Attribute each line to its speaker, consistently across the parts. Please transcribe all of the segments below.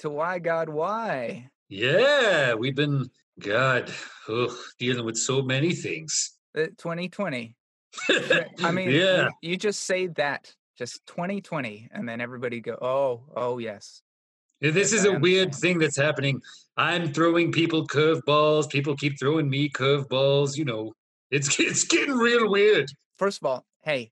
Speaker 1: to Why God Why.
Speaker 2: Yeah, we've been, God, ugh, dealing with so many things.
Speaker 1: Uh, 2020. I mean,
Speaker 2: yeah.
Speaker 1: you, you just say that, just 2020, and then everybody go, oh, oh, yes.
Speaker 2: This is a weird thing that's happening. I'm throwing people curveballs. People keep throwing me curveballs. You know, it's it's getting real weird.
Speaker 1: First of all, hey,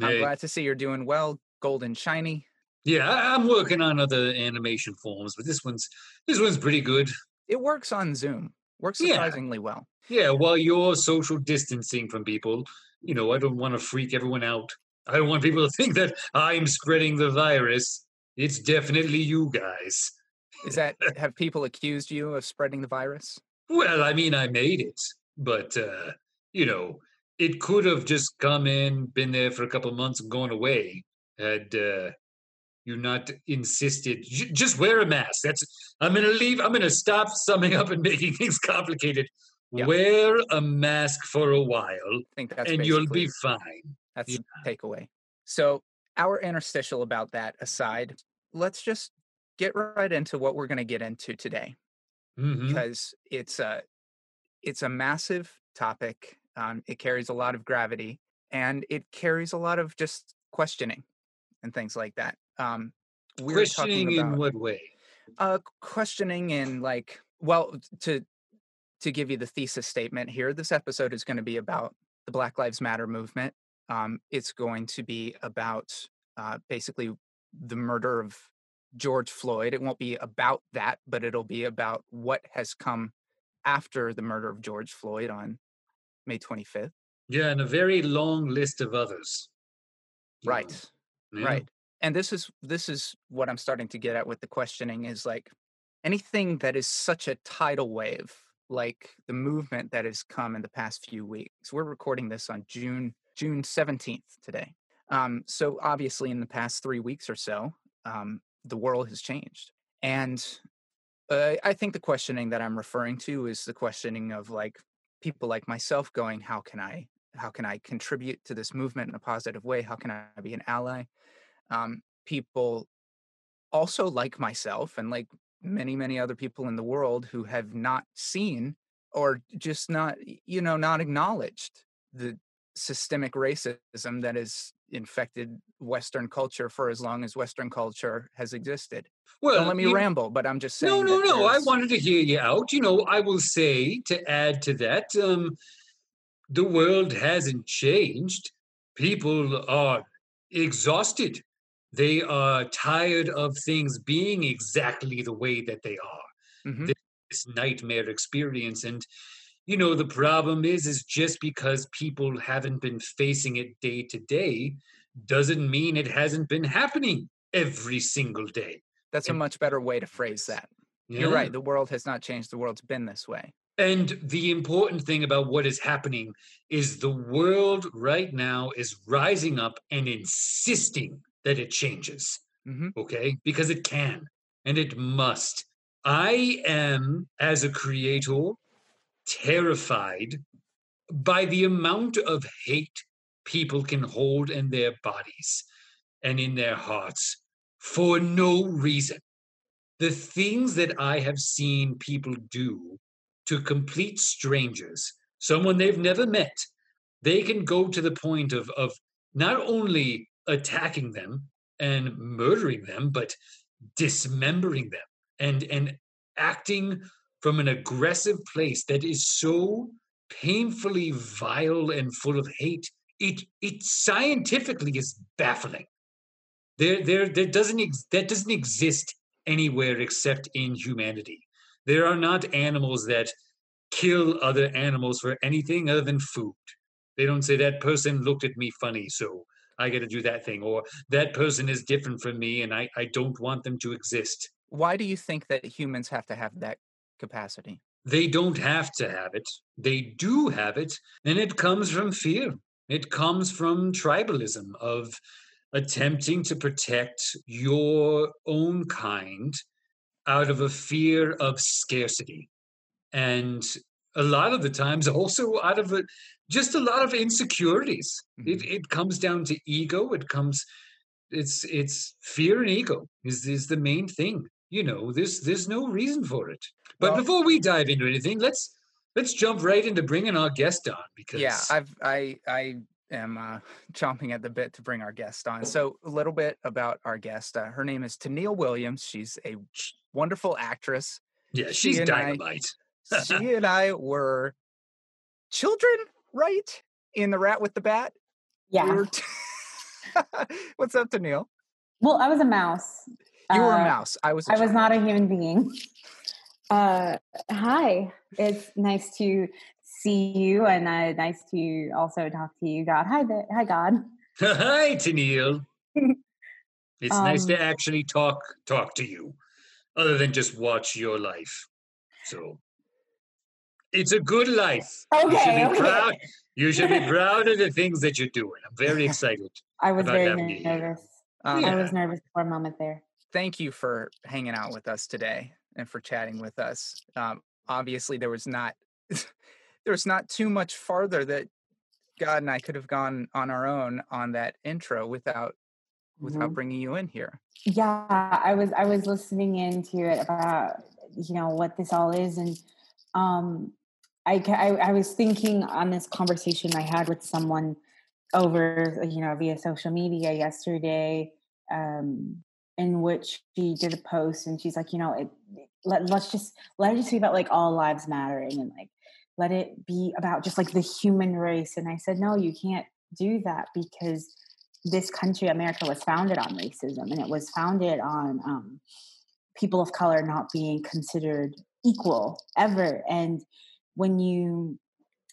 Speaker 1: I'm glad to see you're doing well, golden shiny.
Speaker 2: Yeah, I'm working on other animation forms, but this one's this one's pretty good.
Speaker 1: It works on Zoom, works
Speaker 2: Yeah.
Speaker 1: surprisingly well.
Speaker 2: Yeah, while you're social distancing from people, you know, I don't want to freak everyone out. I don't want people to think that I'm spreading the virus. It's definitely you guys.
Speaker 1: Is that, have people accused you of spreading the virus?
Speaker 2: Well, I mean, I made it, but uh, you know, it could have just come in, been there for a couple months, and gone away. Had uh, you not insisted, J- just wear a mask. That's. I'm gonna leave. I'm gonna stop summing up and making things complicated.
Speaker 1: Yeah.
Speaker 2: Wear a mask for a while,
Speaker 1: I think that's
Speaker 2: and you'll be fine.
Speaker 1: That's the takeaway. So, our interstitial about that aside, let's just get right into what we're going to get into today
Speaker 2: Mhm.
Speaker 1: because it's a it's a massive topic. Um, it carries a lot of gravity and it carries a lot of just questioning and things like that. Um, we're
Speaker 2: Questioning
Speaker 1: talking
Speaker 2: in what way?
Speaker 1: uh, questioning in like well to to give you the thesis statement here. This episode is going to be about the Black Lives Matter movement. Um, it's going to be about uh, basically the murder of George Floyd. It won't be about that, but it'll be about what has come after the murder of George Floyd on May 25th.
Speaker 2: Yeah, and a very long list of others.
Speaker 1: Right.
Speaker 2: Yeah.
Speaker 1: Right. And this is this is what I'm starting to get at with the questioning is like anything that is such a tidal wave, like the movement that has come in the past few weeks. We're recording this on June June 17th today. Um, so obviously in the past three weeks or so, um, the world has changed. And uh, I think the questioning that I'm referring to is the questioning of like people like myself going, how can I how can I contribute to this movement in a positive way? How can I be an ally? Um, people also like myself and like many many other people in the world who have not seen or just not you know not acknowledged the systemic racism that has infected western culture for as long as western culture has existed
Speaker 2: Well,
Speaker 1: don't let me
Speaker 2: you-
Speaker 1: ramble but i'm just saying
Speaker 2: No, no, no. I wanted to hear you out. You know, I will say to add to that, um, the world hasn't changed. People are exhausted. They are tired of things being exactly the way that they are.
Speaker 1: Mhm.
Speaker 2: This nightmare experience. And you know, the problem is, is just because people haven't been facing it day to day doesn't mean it hasn't been happening every single day.
Speaker 1: that's a much better way to phrase that you're right the world has not changed the world's been this way
Speaker 2: And the important thing about what is happening is the world right now is rising up and insisting that it changes.
Speaker 1: hmm
Speaker 2: Okay? Because it can and it must. I am, as a creator, terrified by the amount of hate people can hold in their bodies and in their hearts for no reason. The things that I have seen people do to complete strangers, someone they've never met, they can go to the point of, of not only attacking them and murdering them, but dismembering them and, and acting from an aggressive place that is so painfully vile and full of hate. It, it scientifically is baffling. There, there, there doesn't ex- that doesn't exist anywhere except in humanity. There are not animals that kill other animals for anything other than food. They don't say that person looked at me funny, so I got to do that thing, or that person is different from me and I, I don't want them to exist.
Speaker 1: why do you think that humans have to have that capacity
Speaker 2: They don't have to have it. They do have it, and it comes from fear. It comes from tribalism of attempting to protect your own kind out of a fear of scarcity. And a lot of the times also out of a, just a lot of insecurities. It, it comes down to ego. It comes, it's, it's fear and ego is, is the main thing. you know, there's there's no reason for it. But
Speaker 1: Well-
Speaker 2: before we dive into anything, let's let's jump right into bringing our guest on because
Speaker 1: Yeah, I've I I am uh, chomping at the bit to bring our guest on. So a little bit about our guest. Uh, her name is Tennille Williams. She's a wonderful actress.
Speaker 2: yeah,
Speaker 1: she
Speaker 2: she's
Speaker 1: I-
Speaker 2: dynamite.
Speaker 1: She and I were children, right? In the Rat with the Bat.
Speaker 3: Yeah.
Speaker 1: were t- What's up, Tennille?
Speaker 3: Well, I was a mouse.
Speaker 1: You were a
Speaker 3: Uh,
Speaker 1: mouse. I was. a
Speaker 3: I was not a human being. Uh, hi. It's nice to see you, and uh, nice to also talk to you, God. Hi there. Hi, God.
Speaker 2: Hi, Tennille. It's nice to
Speaker 3: Um,
Speaker 2: actually talk talk to you, other than just watch your life. So it's a good life. Okay. you should be
Speaker 3: okay.
Speaker 2: proud. You should be proud of the things that you're doing. I'm very excited.
Speaker 3: I was very
Speaker 2: having you here.
Speaker 3: nervous.
Speaker 1: Um,
Speaker 3: I was nervous for a moment there.
Speaker 1: thank you for hanging out with us today and for chatting with us. Um, obviously, there was not there was not too much farther that God and I could have gone on our own on that intro without without
Speaker 3: Mhm.
Speaker 1: bringing you in here.
Speaker 3: Yeah, I was I was listening into it about you know what this all is, and um, I, I I was thinking on this conversation I had with someone over you know via social media yesterday, um, in which she did a post and she's like, you know, it, let let's just let it just be about like all lives mattering and like let it be about just like the human race. And I said, no, you can't do that because this country, America, was founded on racism and it was founded on um, people of color not being considered equal ever. And when you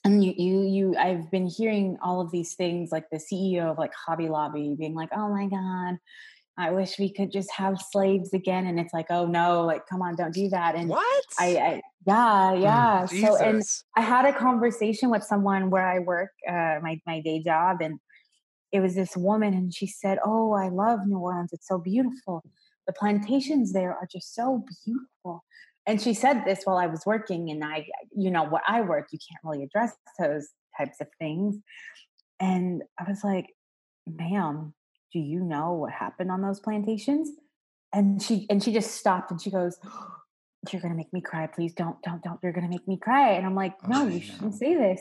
Speaker 3: and you, you, you, I've been hearing all of these things, like the CEO of like Hobby Lobby being like, "Oh my god, I wish we could just have slaves again," and it's like, "Oh no, like come on, don't do that." And
Speaker 1: What?
Speaker 3: I, I, yeah, yeah. So and I had a conversation with someone where I work, uh, my my day job, and it was this woman, and she said, "Oh, I love New Orleans. It's so beautiful. The plantations there are just so beautiful." And she said this while I was working, and I, you know, what I work, you can't really address those types of things. And I was like, "Ma'am, do you know what happened on those plantations?" And she and she just stopped, and she goes. You're gonna make me cry. Please don't, don't, don't. You're gonna make me cry. And I'm like, no,
Speaker 1: Oh,
Speaker 3: you
Speaker 1: no.
Speaker 3: shouldn't say this.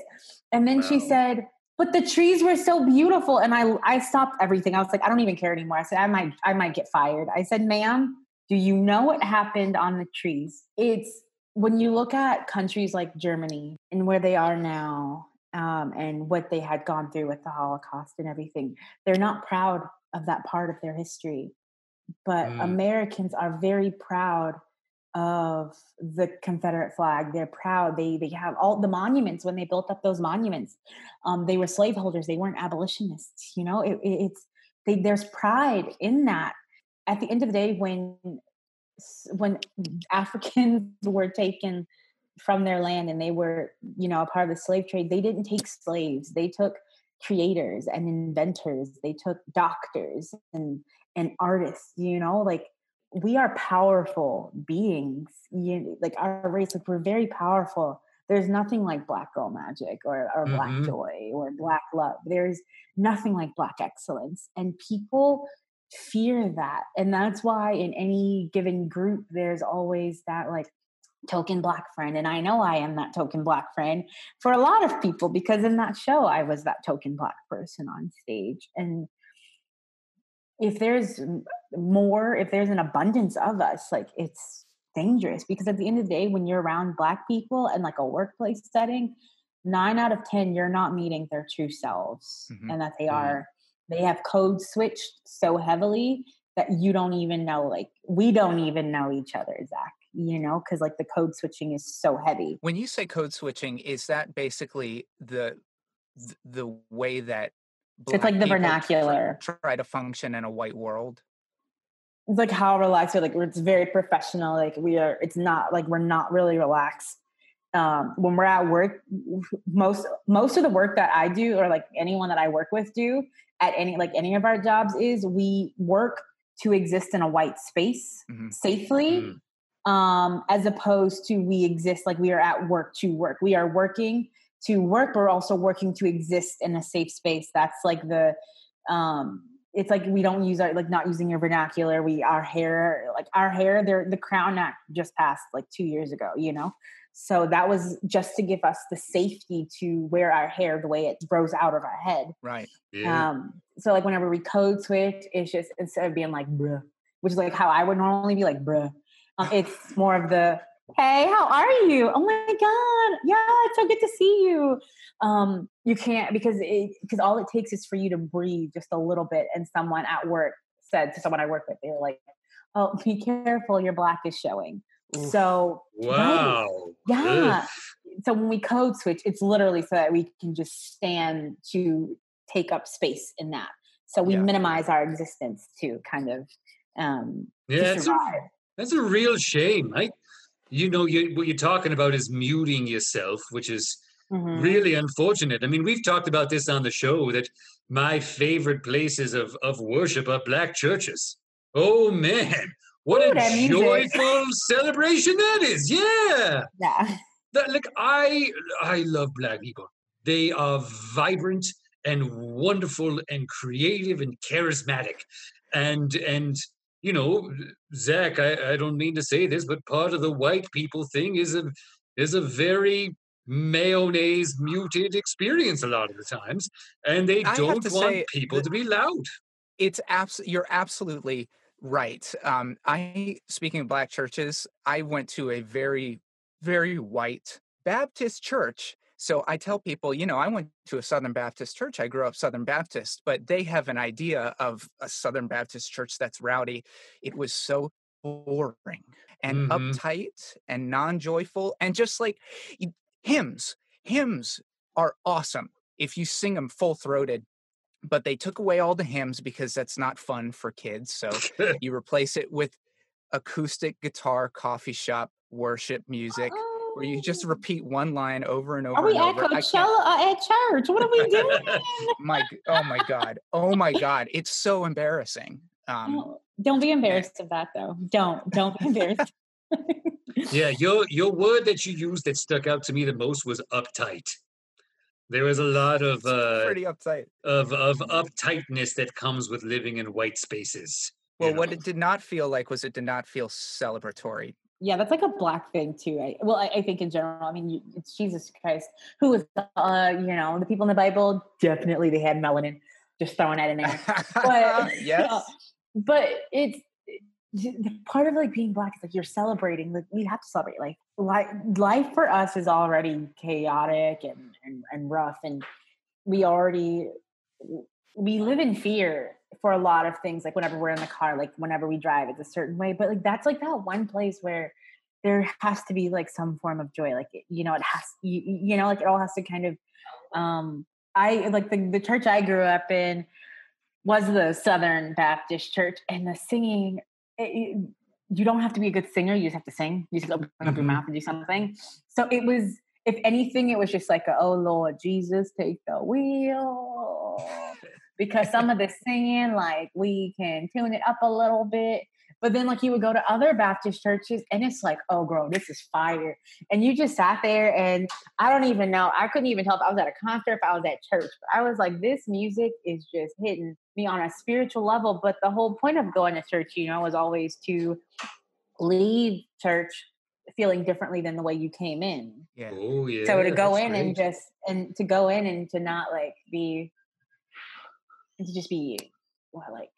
Speaker 3: And then she said, but the trees were so beautiful. And I I stopped everything. I was like, I don't even care anymore. I said, I might, I might get fired. I said, ma'am, do you know what happened on the trees? It's when you look at countries like Germany and where they are now, um, and what they had gone through with the Holocaust and everything, they're not proud of that part of their history. But
Speaker 2: Mm.
Speaker 3: Americans are very proud of the Confederate flag. They're proud. They they have all the monuments when they built up those monuments. Um, they were slaveholders. They weren't abolitionists. You know, it, it- it's they, there's pride in that. At the end of the day, when when Africans were taken from their land and they were you know a part of the slave trade, they didn't take slaves. They took creators and inventors. They took doctors and and artists. You know, like we are powerful beings you, like our race like we're very powerful there's nothing like black girl magic or, or black
Speaker 2: Mhm.
Speaker 3: joy or black love there's nothing like black excellence and people fear that and that's why in any given group there's always that like token black friend and i know i am that token black friend for a lot of people because in that show i was that token black person on stage and if there's more if there's an abundance of us like it's dangerous because at the end of the day when you're around black people and like a workplace setting nine out of ten you're not meeting their true selves
Speaker 1: Mhm.
Speaker 3: and that they
Speaker 2: Mhm.
Speaker 3: are they have code switched so heavily that you don't even know like we don't even know each other zach you know because like the code switching is so heavy
Speaker 1: when you say code switching, is that basically the the way that
Speaker 3: It's like the vernacular.
Speaker 1: try to function in a white world?
Speaker 3: it's like how relaxed we're like it's very professional like we are it's not like we're not really relaxed um when we're at work most most of the work that i do or like anyone that i work with do at any like any of our jobs is we work to exist in a white space
Speaker 1: Mhm.
Speaker 3: safely
Speaker 2: Mm.
Speaker 3: um as opposed to we exist like we are at work to work we are working to work but we're also working to exist in a safe space that's like the um it's like we don't use our like not using your vernacular. We our hair like our hair. There the Crown Act just passed like two years ago. You know, so that was just to give us the safety to wear our hair the way it grows out of our head.
Speaker 1: Right.
Speaker 2: Yeah.
Speaker 3: Um, so like whenever we code switch, it's just instead of being like bruh, which is like how I would normally be like bruh, um, it's more of the hey, how are you? Oh my god, yeah, it's so good to see you. Um, you can't because it because all it takes is for you to breathe just a little bit. And someone at work said to someone I work with, they were like, "Oh, be careful, your black is showing."
Speaker 1: Oof.
Speaker 3: So right,
Speaker 2: wow.
Speaker 3: Yeah.
Speaker 2: Ugh.
Speaker 3: So when we code switch, it's literally so that we can just stand to take up space in that. So we
Speaker 1: Yeah.
Speaker 3: minimize our existence to kind of um
Speaker 2: Yeah,
Speaker 3: to
Speaker 2: it's a, that's a real shame. I, you know, you, what you're talking about is muting yourself, which is
Speaker 3: Mhm.
Speaker 2: really unfortunate. I mean, we've talked about this on the show that my favorite places of, of worship are black churches. Oh man, what
Speaker 3: Ooh,
Speaker 2: a
Speaker 3: that music.
Speaker 2: joyful celebration that is! Yeah,
Speaker 3: Yeah.
Speaker 2: that like I I love black people. They are vibrant and wonderful and creative and charismatic, and and you know, Zach, I, I don't mean to say this, but part of the white people thing is a is a very mayonnaise muted experience a lot of the times, and they
Speaker 1: I
Speaker 2: don't want
Speaker 1: say
Speaker 2: people
Speaker 1: that-
Speaker 2: to be loud.
Speaker 1: it's abs you're absolutely right um i speaking of black churches i went to a very very white baptist church so i tell people you know i went to a southern baptist church i grew up southern baptist but they have an idea of a southern baptist church that's rowdy it was so boring and
Speaker 2: Mhm.
Speaker 1: uptight and non-joyful and just like hymns hymns are awesome if you sing them full-throated but they took away all the hymns because that's not fun for kids. So you replace it with acoustic guitar coffee shop worship music where you just
Speaker 3: Oh.
Speaker 1: repeat one line over and over
Speaker 3: Are we
Speaker 1: and
Speaker 3: at
Speaker 1: over. I
Speaker 3: Coachella or at church? What are we doing?
Speaker 1: my oh my god. Oh my god. It's so embarrassing. Um
Speaker 3: Don't- Don't be embarrassed of that though. Don't. Don't be embarrassed.
Speaker 2: Yeah, your your word that you used that stuck out to me the most was uptight. There was a lot of uh,
Speaker 1: pretty uptight.
Speaker 2: of of uptightness that comes with living in white spaces. you
Speaker 1: Well, what it did not feel like was it did not feel celebratory.
Speaker 3: yeah, that's like a black thing too. I, well, I, I think in general. I mean, you, it's Jesus Christ who was, uh, you know, the people in the Bible definitely they had melanin. Just throwing that in there. but
Speaker 1: yes.
Speaker 3: but it's the part of like being black is like you're celebrating like we have to celebrate like life for us is already chaotic and, and and rough and we already we live in fear for a lot of things like whenever we're in the car like whenever we drive it's a certain way but like that's like that one place where there has to be like some form of joy like you know it has you, you know like it all has to kind of um i like the, the church i grew up in was the Southern Baptist Church, and the singing. It, it- you don't have to be a good singer; you just have to sing. You just open up your
Speaker 2: Mhm.
Speaker 3: mouth and do something. So it was, if anything, it was just like, a, "Oh Lord Jesus, take the wheel," because some of the singing, like we can tune it up a little bit. But then, like you would go to other Baptist churches, and it's like, "Oh, girl, this is fire!" And you just sat there, and I don't even know. I couldn't even tell if I was at a concert, if I was at church. But I was like, this music is just hitting me on a spiritual level. But the whole point of going to church, you know, was always to leave church feeling differently than the way you came in.
Speaker 1: Yeah.
Speaker 2: Oh yeah.
Speaker 3: so to go
Speaker 2: that's
Speaker 3: in and just and to go in and to not like be and to just be what like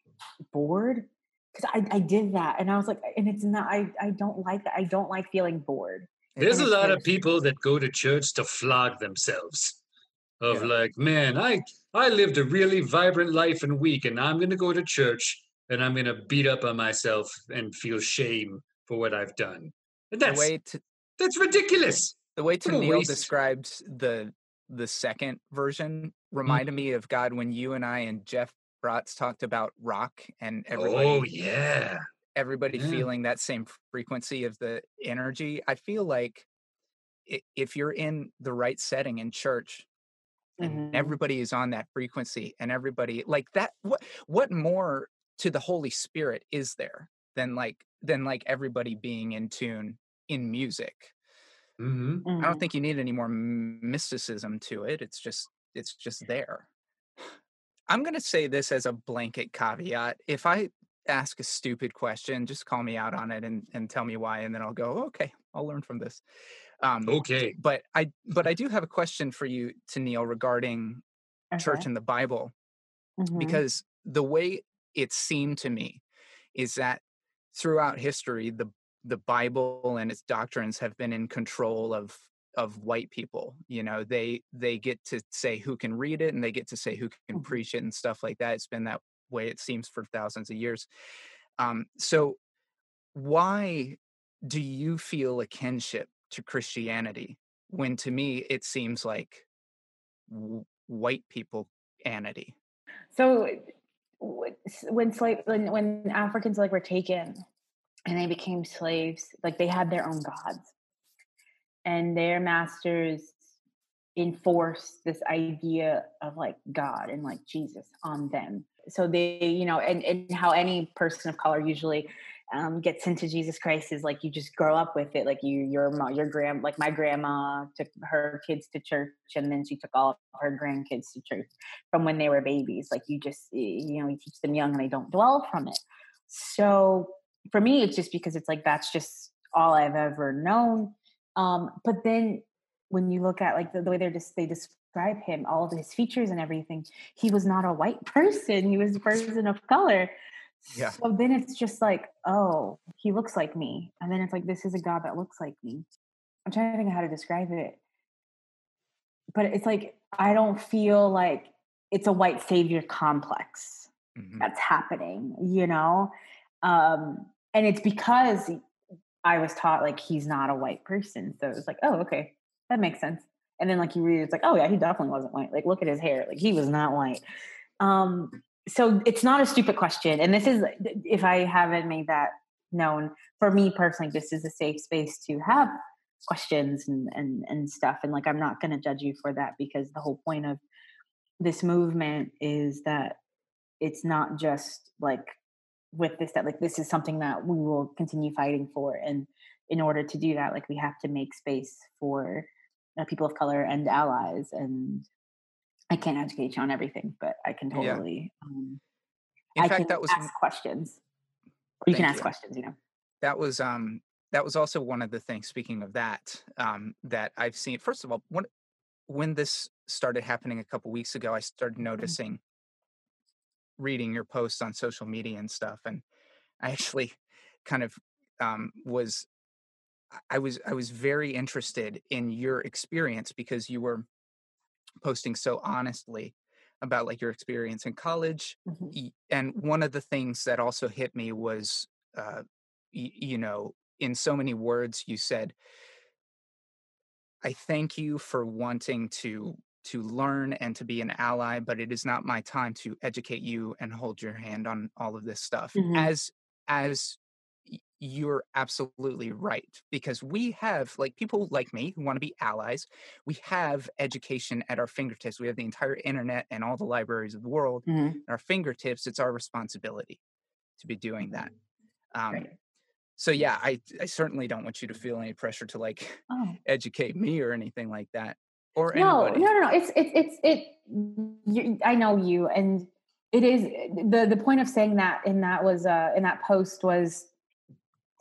Speaker 3: bored because I, I did that and I was like and it's not I, I don't like that I don't like feeling bored
Speaker 2: There's a lot of people that go to church to flog themselves. Of
Speaker 1: Yeah.
Speaker 2: like, man, I I lived a really vibrant life and week, and I'm gonna go to church and I'm gonna beat up on myself and feel shame for what I've done. And that's
Speaker 1: way to
Speaker 2: that's ridiculous.
Speaker 1: the way to Neil
Speaker 2: waste.
Speaker 1: described the the second version
Speaker 2: Mm.
Speaker 1: reminded me of God when you and I and Jeff Bratz talked about rock and everybody
Speaker 2: Oh yeah.
Speaker 1: everybody
Speaker 2: Yeah.
Speaker 1: feeling that same frequency of the energy. I feel like if you're in the right setting in church and
Speaker 3: Mhm.
Speaker 1: everybody is on that frequency and everybody like that what what more to the holy spirit is there than like than like everybody being in tune in music
Speaker 2: hmm
Speaker 1: i
Speaker 3: Mhm.
Speaker 1: don't think you need any more mysticism to it it's just it's just there I'm going to say this as a blanket caveat. If I ask a stupid question, just call me out on it and, and tell me why, and then I'll go, okay, I'll learn from this.
Speaker 2: Um, okay.
Speaker 1: But I but I do have a question for you, Tennille, regarding okay. church and the Bible, mm-hmm. because the way it seemed to me is that throughout history, the the Bible and its doctrines have been in control of of white people you know they they get to say who can read it and they get to say who can mm-hmm. preach it and stuff like that it's been that way it seems for thousands of years um, so why do you feel a kinship to christianity when to me it seems like w- white people anity
Speaker 3: so when slave when, when africans like were taken and they became slaves like they had their own gods and their masters enforce this idea of like God and like Jesus on them. So they, you know, and, and how any person of color usually um, gets into Jesus Christ is like you just grow up with it. Like you, your your grand, like my grandma took her kids to church, and then she took all of her grandkids to church from when they were babies. Like you just, you know, you teach them young and they don't dwell from it. So for me, it's just because it's like that's just all I've ever known. Um, but then when you look at like the, the way they're just they describe him, all of his features and everything, he was not a white person. He was a person of color. Yeah. So then it's just like, oh, he looks like me. And then it's like, this is a God that looks like me. I'm trying to think of how to describe it. But it's like, I don't feel like it's a white savior complex mm-hmm. that's happening, you know? Um, and it's because I was taught like he's not a white person. So it's like, oh, okay, that makes sense. And then like you read, it's like, oh yeah, he definitely wasn't white. Like look at his hair, like he was not white. Um, so it's not a stupid question. And this is, if I haven't made that known, for me personally, this is a safe space to have questions and and and stuff. And like I'm not going to judge you for that because the whole point of this movement is that it's not just like with this that like this is something that we will continue fighting for and in order to do that like we have to make space for uh, people of color and allies and i can't educate you on everything but i can totally yeah. um, in I fact that was ask questions or you can ask you. questions you know
Speaker 1: that was um that was also one of the things speaking of that um that i've seen first of all when when this started happening a couple weeks ago i started mm-hmm. noticing reading your posts on social media and stuff, and I actually kind of um, was I was I was very interested in your experience because you were posting so honestly about like your experience in college mm-hmm. and one of the things that also hit me was uh, y- you know in so many words you said i thank you for wanting to to learn and to be an ally, but it is not my time to educate you and hold your hand on all of this stuff. Mm-hmm. As as you're absolutely right because we have like people like me who want to be allies we have education at our fingertips we have the entire internet and all the libraries of the world mm-hmm. at our fingertips it's our responsibility to be doing that um, right. so yeah I, I certainly don't want you to feel any pressure to like oh. educate me or anything like that or
Speaker 3: no, anybody. no, no, no. It's it's it's it. You, I know you, and it is the the point of saying that in that was uh in that post was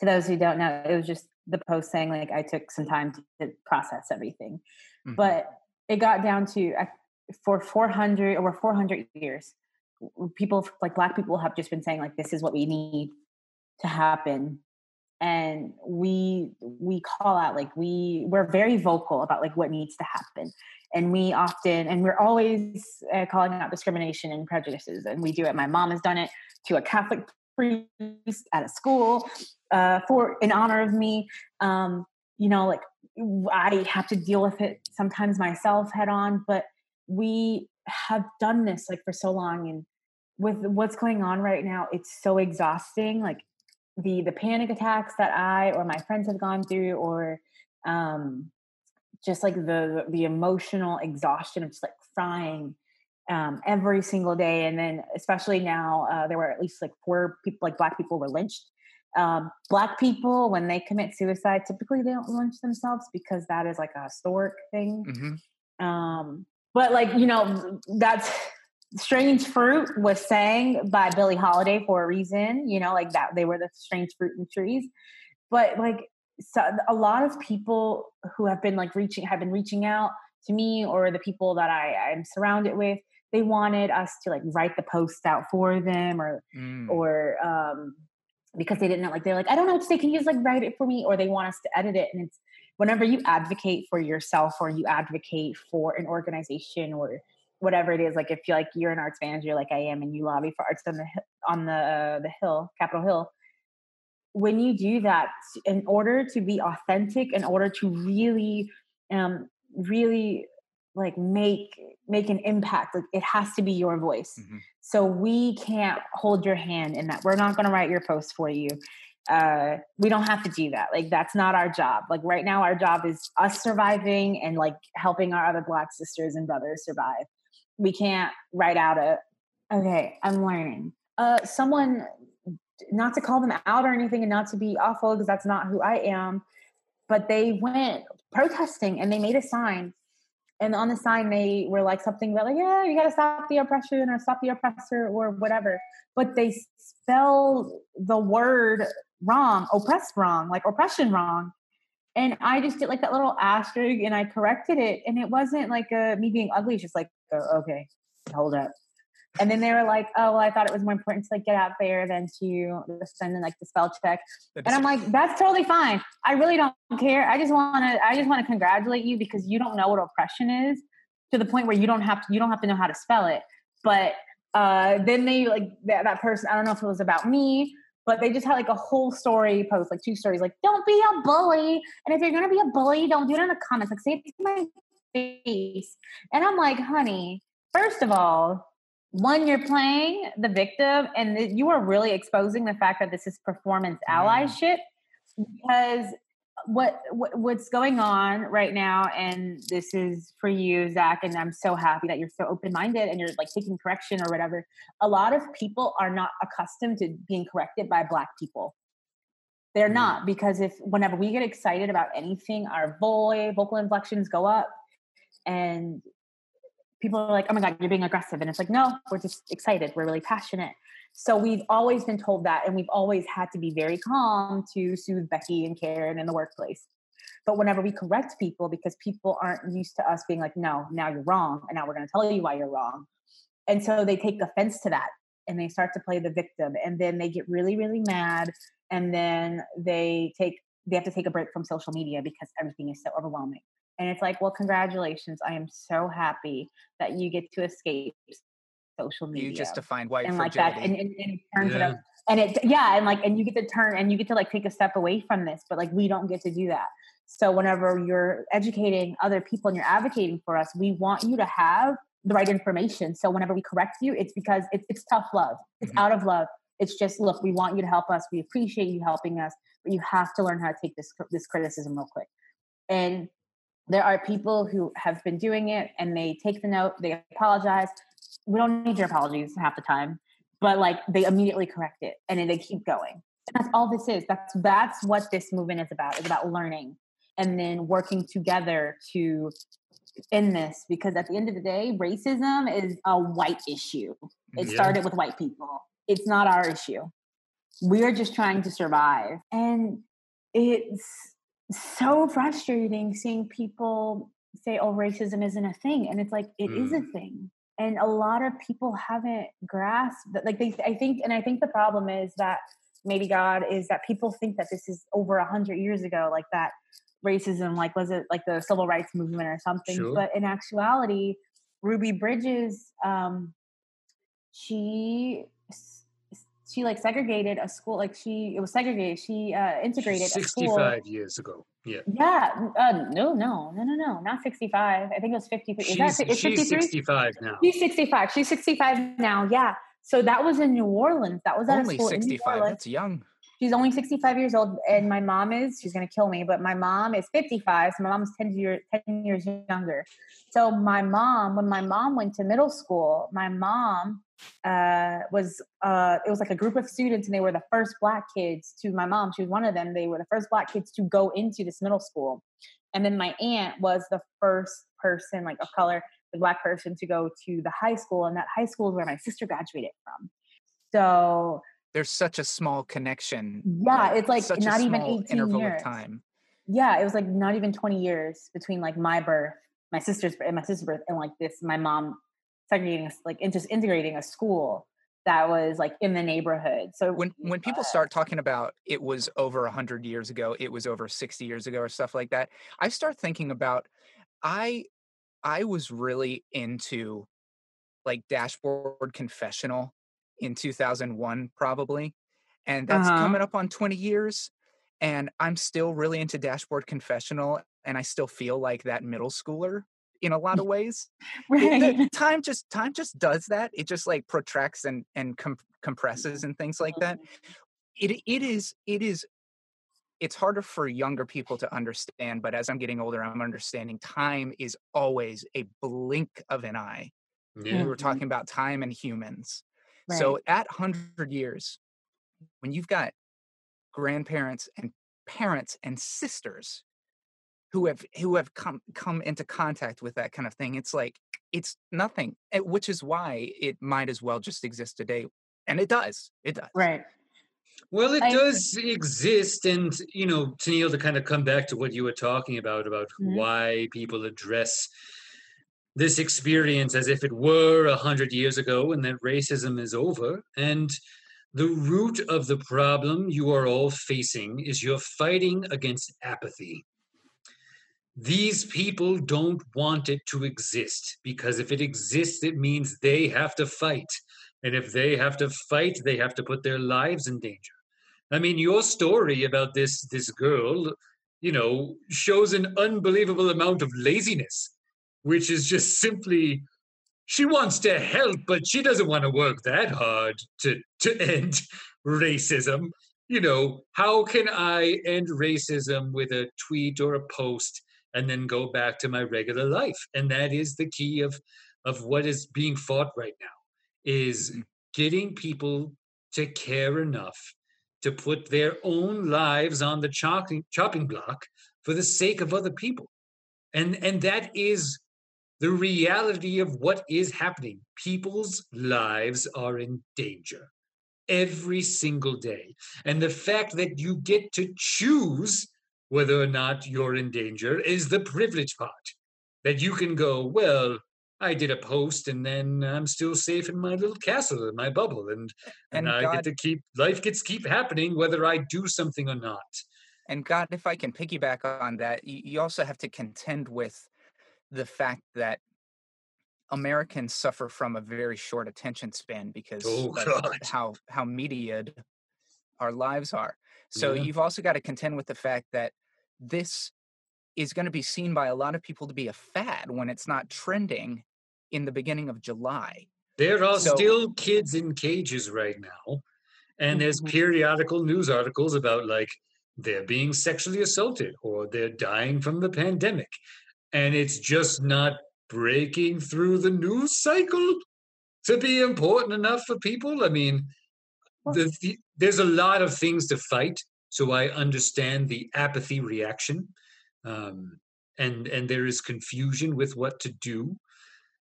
Speaker 3: to those who don't know, it was just the post saying like I took some time to process everything, mm-hmm. but it got down to for 400 over 400 years people like black people have just been saying like this is what we need to happen. And we we call out like we we're very vocal about like what needs to happen. And we often and we're always uh, calling out discrimination and prejudices and we do it. My mom has done it to a catholic priest at a school uh, for in honor of me. Um, you know like i have to deal with it sometimes myself head on but we have done this like for so long and with what's going on right now it's so exhausting. Like the the panic attacks that I or my friends have gone through, or um, just like the the emotional exhaustion of just like crying um, every single day, and then especially now uh, there were at least like four people, like black people, were lynched. Um, black people, when they commit suicide, typically they don't lynch themselves because that is like a historic thing. Mm-hmm. Um, but like you know, that's Strange Fruit was sang by Billie Holiday for a reason, you know, like that they were the strange fruit and trees. But like so a lot of people who have been like reaching have been reaching out to me or the people that I, I'm surrounded with, they wanted us to like write the posts out for them or mm. or um because they didn't know like they're like, I don't know what to say, can you just like write it for me? Or they want us to edit it. And it's whenever you advocate for yourself or you advocate for an organization or whatever it is like if you like you're an arts manager like i am and you lobby for arts on the on the uh, the hill capitol hill when you do that in order to be authentic in order to really um really like make make an impact like it has to be your voice mm-hmm. so we can't hold your hand in that we're not going to write your post for you uh, we don't have to do that. Like that's not our job. Like right now, our job is us surviving and like helping our other black sisters and brothers survive. We can't write out a okay. I'm learning. Uh, someone, not to call them out or anything, and not to be awful because that's not who I am. But they went protesting and they made a sign. And on the sign, they were like something about like, yeah, you got to stop the oppression or stop the oppressor or whatever. But they spell the word wrong, oppressed wrong, like oppression wrong. And I just did like that little asterisk and I corrected it. And it wasn't like a, me being ugly. It's just like, oh, okay, hold up. And then they were like, oh, well, I thought it was more important to like get out there than to send in like the spell check. And I'm like, that's totally fine. I really don't care. I just want to, I just want to congratulate you because you don't know what oppression is to the point where you don't have to, you don't have to know how to spell it. But uh, then they like that, that person, I don't know if it was about me but they just had like a whole story post, like two stories, like "Don't be a bully," and if you're gonna be a bully, don't do it in the comments. Like say it to my face, and I'm like, honey, first of all, one, you're playing the victim, and you are really exposing the fact that this is performance allyship because what, what what's going on right now and this is for you zach and i'm so happy that you're so open-minded and you're like taking correction or whatever a lot of people are not accustomed to being corrected by black people they're mm-hmm. not because if whenever we get excited about anything our voice vocal inflections go up and people are like oh my god you're being aggressive and it's like no we're just excited we're really passionate so we've always been told that, and we've always had to be very calm to soothe Becky and Karen in the workplace. But whenever we correct people, because people aren't used to us being like, no, now you're wrong, and now we're going to tell you why you're wrong. And so they take offense to that and they start to play the victim. And then they get really, really mad. And then they take, they have to take a break from social media because everything is so overwhelming. And it's like, well, congratulations. I am so happy that you get to escape social media.
Speaker 1: You just defined white
Speaker 3: and like that, and, and, and turns yeah. it up, and it yeah, and like and you get to turn and you get to like take a step away from this, but like we don't get to do that. So whenever you're educating other people and you're advocating for us, we want you to have the right information. So whenever we correct you, it's because it's, it's tough love. It's mm-hmm. out of love. It's just look, we want you to help us. We appreciate you helping us, but you have to learn how to take this this criticism real quick. And there are people who have been doing it and they take the note, they apologize, we don't need your apologies half the time, but like they immediately correct it and then they keep going. And that's all this is. That's that's what this movement is about. It's about learning and then working together to end this because at the end of the day, racism is a white issue. It yeah. started with white people. It's not our issue. We're just trying to survive. And it's so frustrating seeing people say, oh, racism isn't a thing. And it's like, it mm. is a thing and a lot of people haven't grasped that like they i think and i think the problem is that maybe god is that people think that this is over a hundred years ago like that racism like was it like the civil rights movement or something sure. but in actuality ruby bridges um she she like segregated a school like she it was segregated she uh integrated
Speaker 2: 65 years ago yeah.
Speaker 3: Yeah uh, no no no no no not 65 i think it was 53 she's,
Speaker 2: is that, is she's 65 now.
Speaker 3: She's 65 she's 65 now yeah. So that was in new orleans that was at
Speaker 1: only
Speaker 3: a school
Speaker 1: 65 that's young.
Speaker 3: She's only 65 years old and my mom is she's going to kill me but my mom is 55 so my mom's 10 years 10 years younger. So my mom when my mom went to middle school my mom uh, was uh, it was like a group of students and they were the first black kids to my mom she was one of them they were the first black kids to go into this middle school and then my aunt was the first person like of color the black person to go to the high school, and that high school is where my sister graduated from. So
Speaker 1: there's such a small connection.
Speaker 3: Yeah, it's like not even 18 interval years.
Speaker 1: of time.
Speaker 3: Yeah, it was like not even 20 years between like my birth, my sister's and my sister's birth, and like this, my mom segregating, like just integrating a school that was like in the neighborhood. So
Speaker 1: when when people uh, start talking about it was over 100 years ago, it was over 60 years ago or stuff like that, I start thinking about I I was really into like dashboard confessional in 2001 probably and that's uh-huh. coming up on 20 years and i'm still really into dashboard confessional and i still feel like that middle schooler in a lot of ways right. It, the, time just time just does that it just like protracts and and com- compresses and things like that mm-hmm. it it is it is it's harder for younger people to understand but as i'm getting older i'm understanding time is always a blink of an eye yeah. we were mm-hmm. talking about time and humans right. so at 100 years when you've got grandparents and parents and sisters who have who have come come into contact with that kind of thing it's like it's nothing eh, which is why it might as well just exist today and it does it does.
Speaker 3: Right.
Speaker 2: Well it I, does exist and you know Tennille to kind of come back to what you were talking about about mm-hmm. why people address this experience as if it were a hundred years ago and that racism is over and the root of the problem you are all facing is you're fighting against apathy these people don't want it to exist because if it exists, it means they have to fight. And if they have to fight, they have to put their lives in danger. I mean, your story about this this girl, you know, shows an unbelievable amount of laziness, which is just simply she wants to help, but she doesn't want to work that hard to to end racism. You know, how can I end racism with a tweet or a post and then go back to my regular life. And that is the key of of what is being fought right now is mm-hmm. getting people to care enough to put their own lives on the chopping chopping block for the sake of other people. And and that is the reality of what is happening. People's lives are in danger every single day. And the fact that you get to choose whether or not you're in danger is the privilege part that you can go, well, I did a post and then I'm still safe in my little castle in my bubble and and, and I God, get to keep life gets keep happening whether I do something or not.
Speaker 1: And God, if I can piggyback on that, you, also have to contend with the fact that Americans suffer from a very short attention span because oh, of how how mediated our lives are. So yeah. you've also got to contend with the fact that this is going to be seen by a lot of people to be a fad when it's not trending in the beginning of July.
Speaker 2: There are so, still kids in cages right now. And there's mm-hmm. periodical news articles about like they're being sexually assaulted or they're dying from the pandemic. And it's just not breaking through the news cycle to be important enough for people. I mean, the, the, there's a lot of things to fight so I understand the apathy reaction, um, and and there is confusion with what to do.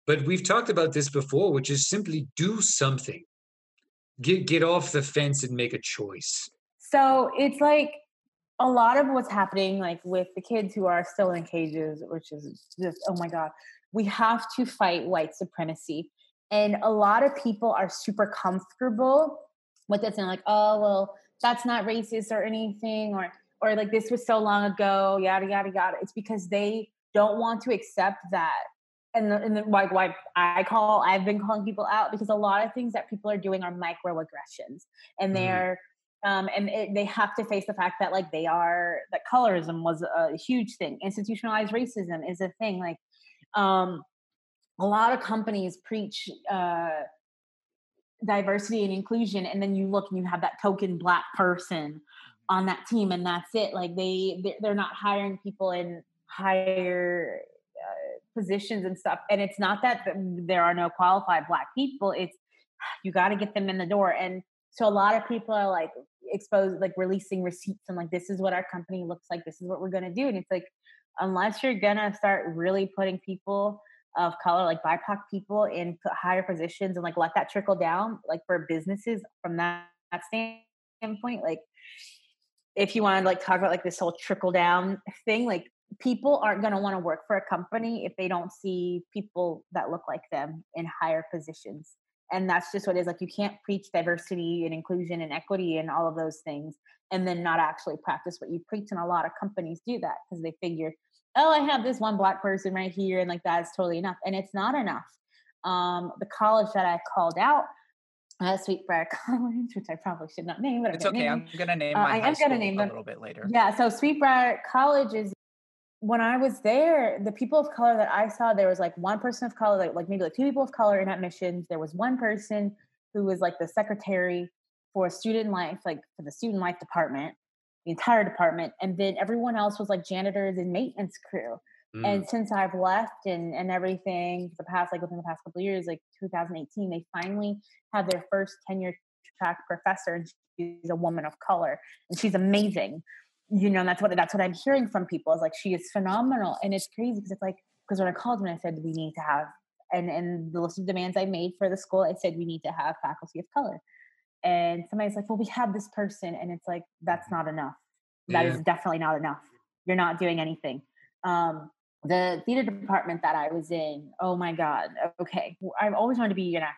Speaker 2: But we've talked about this before, which is simply do something. Get get off the fence and make a choice.
Speaker 3: So it's like a lot of what's happening, like with the kids who are still in cages, which is just oh my god, we have to fight white supremacy. And a lot of people are super comfortable with this and like, oh well, that's not racist or anything or or like this was so long ago yada yada yada it's because they don't want to accept that and the, and the, like why I call I've been calling people out because a lot of things that people are doing are microaggressions and mm-hmm. they're mm-hmm. um, and it, they have to face the fact that like they are that colorism was a huge thing institutionalized racism is a thing like um, a lot of companies preach uh, diversity and inclusion and then you look and you have that token black person on that team and that's it. Like they they're not hiring people in higher uh, positions and stuff and it's not that there are no qualified black people it's you got to get them in the door and so a lot of people are like exposed like releasing receipts and like this is what our company looks like this is what we're going to do and it's like unless you're going to start really putting people of color, like BIPOC people, in higher positions and like let that trickle down, like for businesses from that, that standpoint. Like, if you want to like talk about like this whole trickle down thing, like people aren't going to want to work for a company if they don't see people that look like them in higher positions. And that's just what it is. Like, you can't preach diversity and inclusion and equity and all of those things and then not actually practice what you preach. And a lot of companies do that because they figure oh, I have this one black person right here, and like that's totally enough. And it's not enough. Um, the college that I called out, uh, Sweet Briar College, which I probably should not name, but
Speaker 1: it's I'm okay.
Speaker 3: Name
Speaker 1: I'm gonna name. Uh, I am gonna name them a little bit later.
Speaker 3: Yeah. So Sweet Briar College is. When I was there, the people of color that I saw, there was like one person of color, like, like maybe like two people of color in admissions. There was one person who was like the secretary for student life, like for the student life department the entire department, and then everyone else was like janitors and maintenance crew. Mm. And since I've left and and everything the past like within the past couple years, like 2018, they finally had their first tenure track professor, and she's a woman of color, and she's amazing. You know, that's what that's what I'm hearing from people is like she is phenomenal, and it's crazy because it's like because when I called when I said we need to have and and the list of demands I made for the school, I said we need to have faculty of color and somebody's like, well, we have this person. And it's like, that's not enough. That yeah. is definitely not enough. You're not doing anything. Um, the theater department that I was in, oh my God. Okay. I've always wanted to be an actor,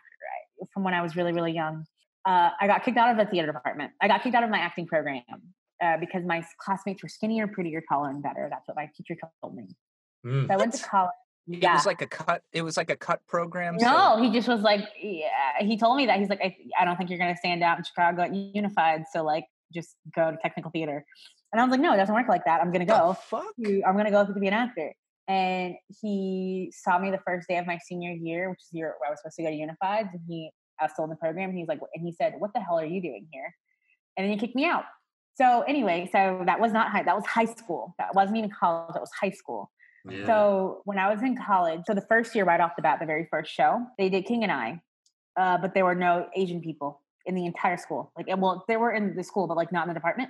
Speaker 3: right? From when I was really, really young. Uh, I got kicked out of the theater department. I got kicked out of my acting program uh, because my classmates were skinnier, prettier, taller, and better. That's what my teacher told me. Mm. So I went to college.
Speaker 1: Yeah. It was like a cut. It was like a cut program.
Speaker 3: No, so. he just was like, yeah, he told me that he's like, I, I don't think you're going to stand out in Chicago at Unified. So like, just go to technical theater. And I was like, no, it doesn't work like that. I'm going to go.
Speaker 1: fuck?
Speaker 3: I'm going to go to be an actor. And he saw me the first day of my senior year, which is the year where I was supposed to go to Unified. And he, I was still in the program. And he's like, and he said, what the hell are you doing here? And then he kicked me out. So anyway, so that was not high. That was high school. That wasn't even college. That was high school. Yeah. So when I was in college, so the first year right off the bat, the very first show, they did King and I, uh, but there were no Asian people in the entire school. Like, well, they were in the school, but like not in the department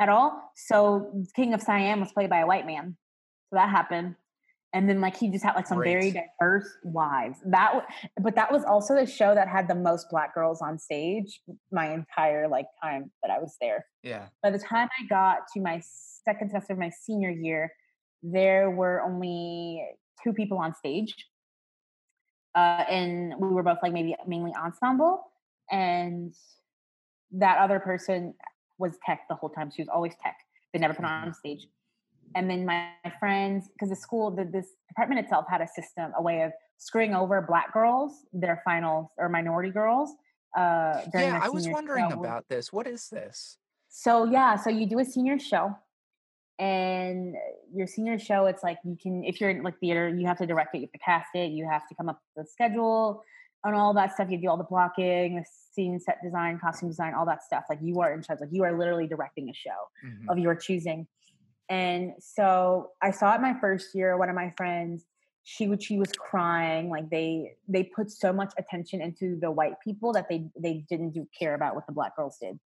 Speaker 3: at all. So King of Siam was played by a white man. So that happened. And then like he just had like some Great. very diverse wives. That but that was also the show that had the most black girls on stage my entire like time that I was there.
Speaker 1: Yeah.
Speaker 3: By the time I got to my second semester of my senior year, there were only two people on stage. Uh, and we were both like maybe mainly ensemble. And that other person was tech the whole time. She was always tech. They never put on mm-hmm. stage. And then my, my friends, because the school, the, this department itself had a system, a way of screwing over black girls, their finals or minority girls. Uh,
Speaker 1: yeah, I was wondering show. about this. What is this?
Speaker 3: So yeah, so you do a senior show, and your senior show it's like you can if you're in like theater you have to direct it you have to cast it you have to come up with a schedule and all that stuff you do all the blocking the scene set design costume design all that stuff like you are in charge like you are literally directing a show mm-hmm. of your choosing. And so i saw it my first year one of my friends she would she was crying like they they put so much attention into the white people that they they didn't do care about what the black girls did.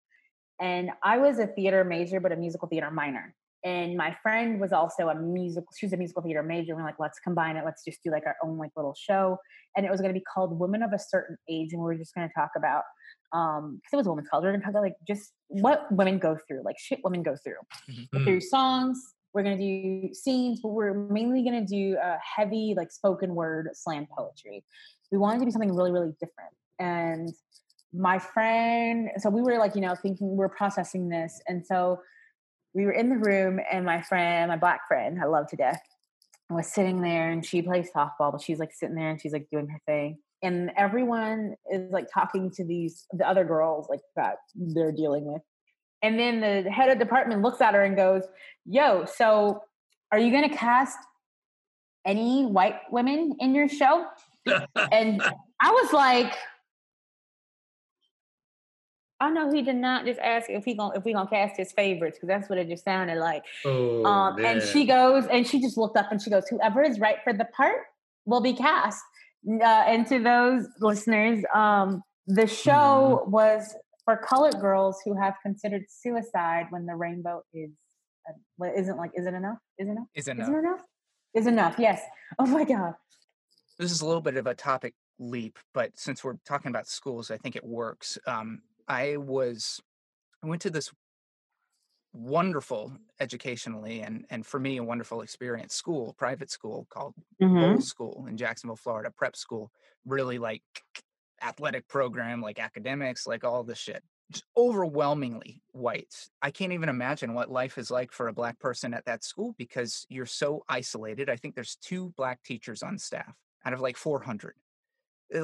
Speaker 3: And i was a theater major but a musical theater minor and my friend was also a musical she was a musical theater major and we're like let's combine it. Let's just do like our own like little show. And it was going to be called women of a certain age and we are just going to talk about um because it was a women's college we are going to talk about like just what women go through like shit women go through. Mm-hmm. through songs we're going to do scenes but we're mainly going to do a heavy like spoken word slam poetry. We wanted to be something really really different. And my friend so we were like you know thinking we are processing this and so we were in the room and my friend, my black friend, I love to death, was sitting there and she plays softball, but she's like sitting there and she's like doing her thing. And everyone is like talking to these the other girls like that they're dealing with. And then the head of department looks at her and goes, Yo, so are you gonna cast any white women in your show? and I was like, I know he did not just ask if he gonna if we gonna cast his favorites because that's what it just sounded like. Oh, um, and she goes and she just looked up and she goes, "Whoever is right for the part will be cast." Uh, and to those listeners, um, the show mm-hmm. was for colored girls who have considered suicide when the rainbow is uh, isn't like isn't enough isn't enough
Speaker 1: isn't
Speaker 3: enough is enough is enough yes oh my god
Speaker 1: this is a little bit of a topic leap, but since we're talking about schools, I think it works. Um, I was I went to this wonderful educationally and and for me a wonderful experience school private school called
Speaker 3: Mhm.
Speaker 1: Bolles School in Jacksonville Florida prep school really like athletic program like academics like all this shit just overwhelmingly white. I can't even imagine what life is like for a black person at that school because you're so isolated. I think there's two black teachers on staff out of like 400 uh,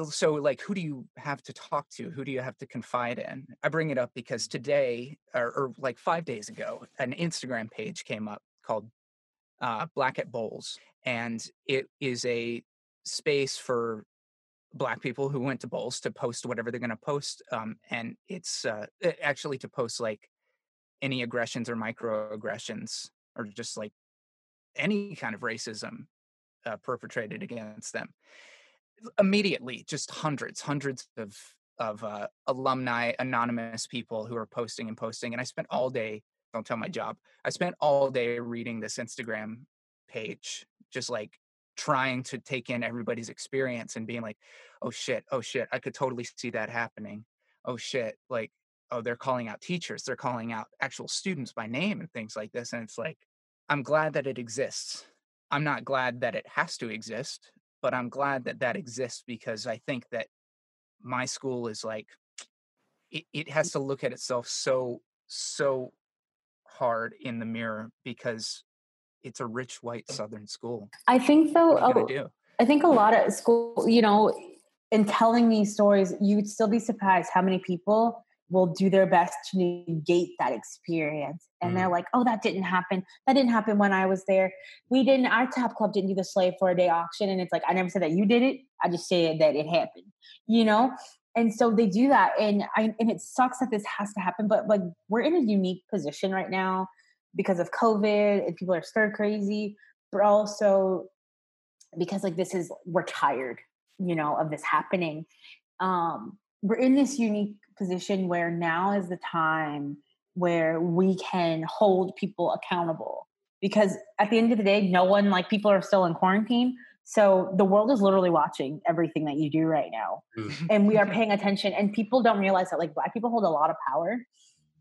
Speaker 1: so like who do you have to talk to? Who do you have to confide in? I bring it up because today or, or like five days ago an instagram page came up called uh, black at Bolles and it is a space for black people who went to Bolles to post whatever they're going to post um, and it's uh, actually to post like any aggressions or microaggressions or just like any kind of racism uh, perpetrated against them immediately just hundreds hundreds of of uh, alumni anonymous people who are posting and posting and i spent all day don't tell my job i spent all day reading this instagram page just like trying to take in everybody's experience and being like oh shit oh shit i could totally see that happening. Oh shit like oh they're calling out teachers they're calling out actual students by name and things like this and it's like i'm glad that it exists. I'm not glad that it has to exist but I'm glad that that exists because I think that my school is like it, it has to look at itself so so hard in the mirror because it's a rich white mm. southern school.
Speaker 3: I think though.
Speaker 1: What are you
Speaker 3: oh,
Speaker 1: do?
Speaker 3: I think a lot of school, you know, in telling these stories, you'd still be surprised how many people will do their best to negate that experience. And they're like, oh, that didn't happen. That didn't happen when I was there. We didn't, our top club didn't do the slave for a day auction. And it's like, I never said that you did it. I just said that it happened, you know? And so they do that. And I, and it sucks that this has to happen, but like we're in a unique position right now because of COVID and people are stir crazy, but also because like this is we're tired you know of this happening um we're in this unique position where now is the time where we can hold people accountable because at the end of the day no one like people are still in quarantine. So the world is literally watching everything that you do right now mm. and we are paying attention and people don't realize that like black people hold a lot of power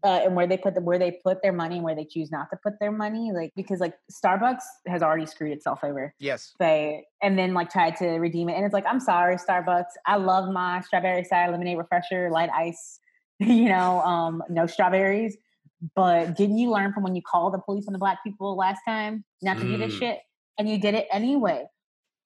Speaker 3: uh, and where they put the where they put their money and where they choose not to put their money like because like starbucks has already screwed itself over
Speaker 1: Yes.
Speaker 3: they and then like tried to redeem it and it's like i'm sorry starbucks i love my strawberry side lemonade refresher light ice you know um no strawberries but didn't you learn from when you called the police on the black people last time not to do this
Speaker 2: Mm.
Speaker 3: shit and you did it anyway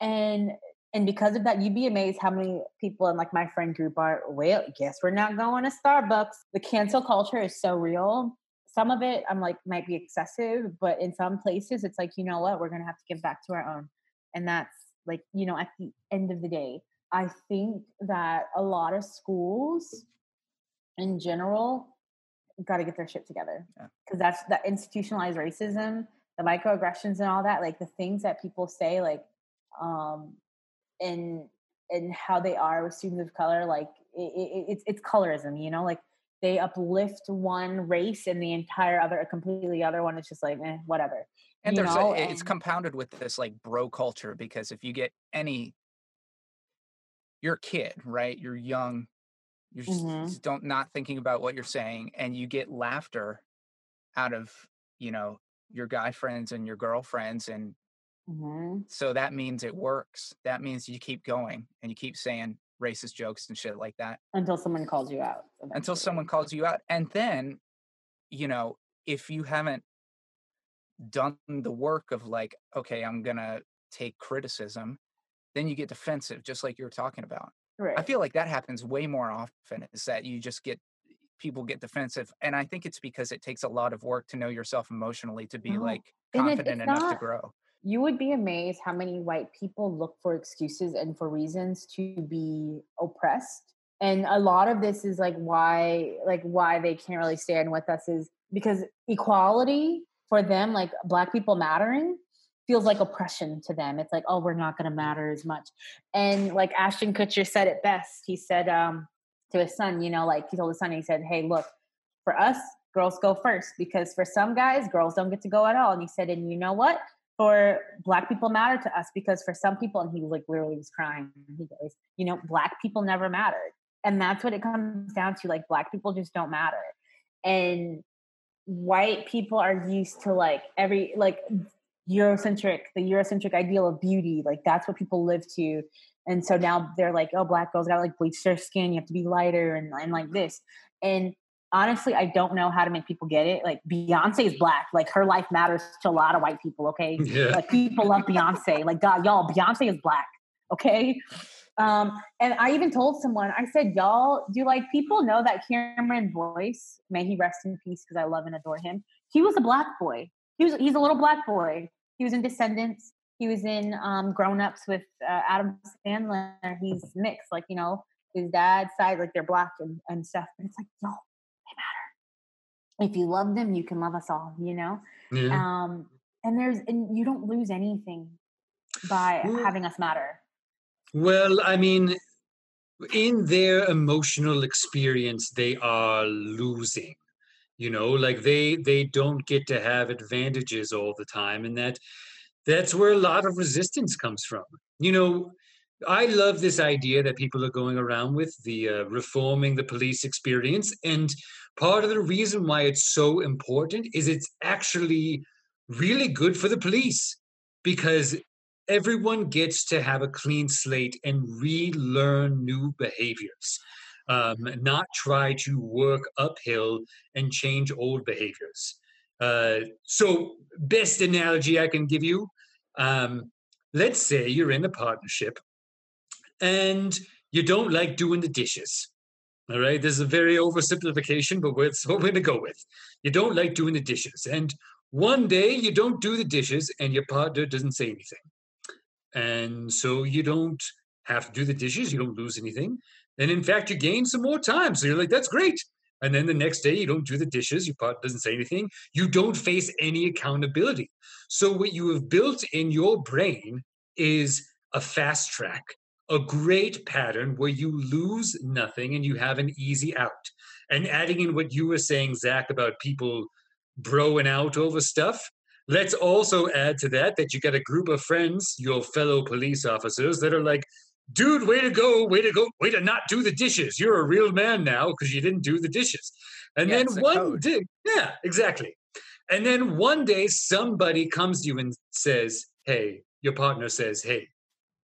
Speaker 3: and and because of that you'd be amazed how many people in like my friend group are well guess we're not going to starbucks. The cancel culture is so real. Some of it i'm like might be excessive but in some places it's like you know what? We're gonna have to give back to our own. And that's like you know at the end of the day i think that a lot of schools in general got to get their shit together because that's that institutionalized racism the microaggressions and all that like the things that people say like um and and how they are with students of color like it, it, it's it's colorism you know like they uplift one race and the entire other a completely other one it's just like eh, whatever
Speaker 1: And
Speaker 3: you
Speaker 1: there's a, it's
Speaker 3: and-
Speaker 1: compounded with this like bro culture because if you get any you're a kid, right? You're young. You're just,
Speaker 3: Mhm.
Speaker 1: just don't not thinking about what you're saying and you get laughter out of, you know, your guy friends and your girlfriends and
Speaker 3: Mhm.
Speaker 1: so that means it works. That means you keep going and you keep saying racist jokes and shit like that
Speaker 3: until someone calls you out
Speaker 1: until someone calls you out. And then, you know, if you haven't done the work of like, okay, I'm gonna take criticism, then you get defensive, just like you were talking about.
Speaker 3: right.
Speaker 1: I feel like that happens way more often is that you just get people get defensive. And I think it's because it takes a lot of work to know yourself emotionally to be like
Speaker 3: it-
Speaker 1: confident
Speaker 3: it's
Speaker 1: enough to grow.
Speaker 3: You would be amazed how many white people look for excuses and for reasons to be oppressed. And a lot of this is like why like why they can't really stand with us is because equality for them like black people mattering feels like oppression to them. It's like oh we're not going to matter as much. And like ashton kutcher said it best. He said um to his son you know like he told his son he said hey look for us girls go first because for some guys girls don't get to go at all. And he said and you know what for black people matter to us because for some people and he like literally was crying he goes you know black people never mattered and that's what it comes down to like black people just don't matter. And white people are used to like every like eurocentric the eurocentric ideal of beauty like that's what people live to. And so now they're like oh black girls gotta like bleach their skin you have to be lighter and, and like this. And honestly i don't know how to make people get it like beyonce is black like her life matters to a lot of white people okay
Speaker 2: Yeah.
Speaker 3: like people love beyonce like god y'all beyonce is black okay um, and I even told someone, I said, y'all, do like people know that Cameron Boyce, may he rest in peace because I love and adore him. He was a black boy. He was he's a little black boy. He was in Descendants. He was in um, Grown Ups with uh, Adam Sandler. He's mixed, like you know, his dad's side, like they're black and, and stuff. And it's like, matter. If you love them, you can love us all. You know.
Speaker 2: Yeah.
Speaker 3: Um, and there's and you don't lose anything by
Speaker 2: Well-
Speaker 3: having us matter.
Speaker 2: Well, I mean, in their emotional experience, they are losing. You know, like they they don't get to have advantages all the time, and that that's where a lot of resistance comes from. You know, I love this idea that people are going around with the uh, reforming the police experience, and part of the reason why it's so important is it's actually really good for the police because everyone gets to have a clean slate and relearn new behaviors, um, not try to work uphill and change old behaviors. Uh, so, best analogy I can give you um, let's say you're in a partnership and you don't like doing the dishes. All right, this is a very oversimplification, but it's what we're going to go with. You don't like doing the dishes. And one day you don't do the dishes and your partner doesn't say anything and so you don't have to do the dishes you don't lose anything and in fact you gain some more time so you're like that's great and then the next day you don't do the dishes your partner doesn't say anything you don't face any accountability so what you have built in your brain is a fast track a great pattern where you lose nothing and you have an easy out and adding in what you were saying zach about people broing out over stuff Let's also add to that that you got a group of friends, your fellow police officers, that are like, dude, way to go, way to go, way to not do the dishes. You're a real man now because you didn't do the dishes. And
Speaker 1: Yeah,
Speaker 2: then one day, yeah, exactly. And then one day somebody comes to you and says, hey, your partner says, hey,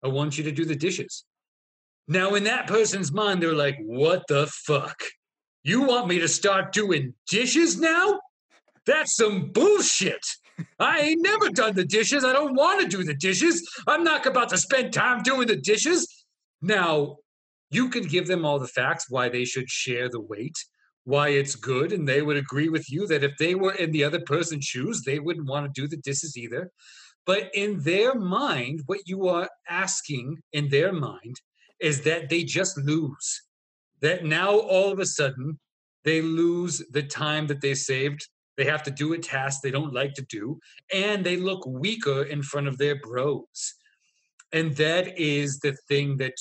Speaker 2: I want you to do the dishes. Now, in that person's mind, they're like, what the fuck? You want me to start doing dishes now? That's some bullshit. I ain't never done the dishes. I don't want to do the dishes. I'm not about to spend time doing the dishes. Now, you can give them all the facts why they should share the weight, why it's good, and they would agree with you that if they were in the other person's shoes, they wouldn't want to do the dishes either. But in their mind, what you are asking in their mind is that they just lose. That now all of a sudden they lose the time that they saved they have to do a task they don't like to do, and they look weaker in front of their bros. And that is the thing that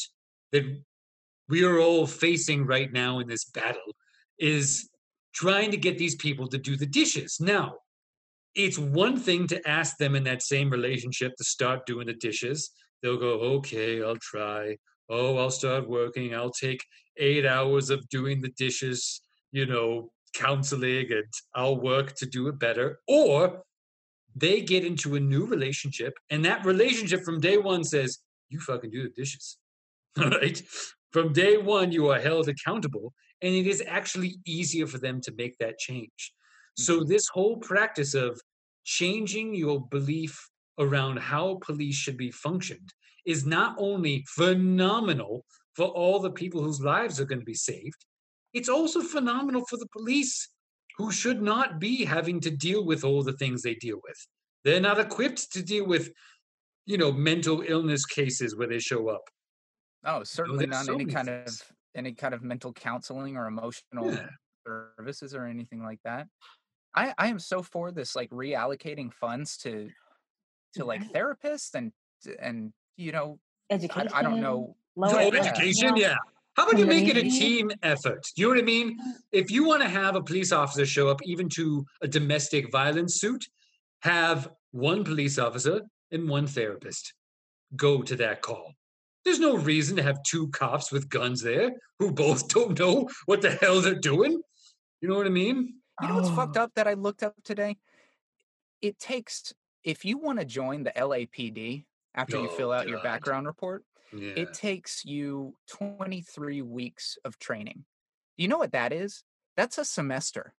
Speaker 2: that we are all facing right now in this battle is trying to get these people to do the dishes. Now, it's one thing to ask them in that same relationship to start doing the dishes. They'll go, okay, I'll try. Oh, I'll start working. I'll take eight hours of doing the dishes, you know, counseling and I'll work to do it better. Or they get into a new relationship and that relationship from day one says, you fucking do the dishes. All right. From day one, you are held accountable and it is actually easier for them to make that change. So, mm-hmm. this whole practice of changing your belief around how police should be functioned is not only phenomenal for all the people whose lives are going to be saved, it's also phenomenal for the police who should not be having to deal with all the things they deal with. They're not equipped to deal with, you know, mental illness cases where they show up.
Speaker 1: Oh, certainly not
Speaker 2: so
Speaker 1: any kind
Speaker 2: things.
Speaker 1: of any kind of mental counseling or emotional
Speaker 2: Yeah.
Speaker 1: services or anything like that. I I am so for this like reallocating funds to to like therapists and and you know I,
Speaker 3: Education.
Speaker 1: I don't know
Speaker 3: lower
Speaker 2: education,
Speaker 3: Yeah.
Speaker 2: yeah. How about you make it a team effort? Do you know what I mean? If you want to have a police officer show up even to a domestic violence suit, have one police officer and one therapist. Go to that call. There's no reason to have two cops with guns there who both don't know what the hell they're doing. You know what I mean?
Speaker 1: You know what's fucked
Speaker 3: Oh.
Speaker 1: up that I looked up today? It takes if you want to join the LAPD after you fill
Speaker 2: Oh,
Speaker 1: out your background report,
Speaker 2: Yeah.
Speaker 1: it takes you 23 weeks of training. You know what that is? That's a semester.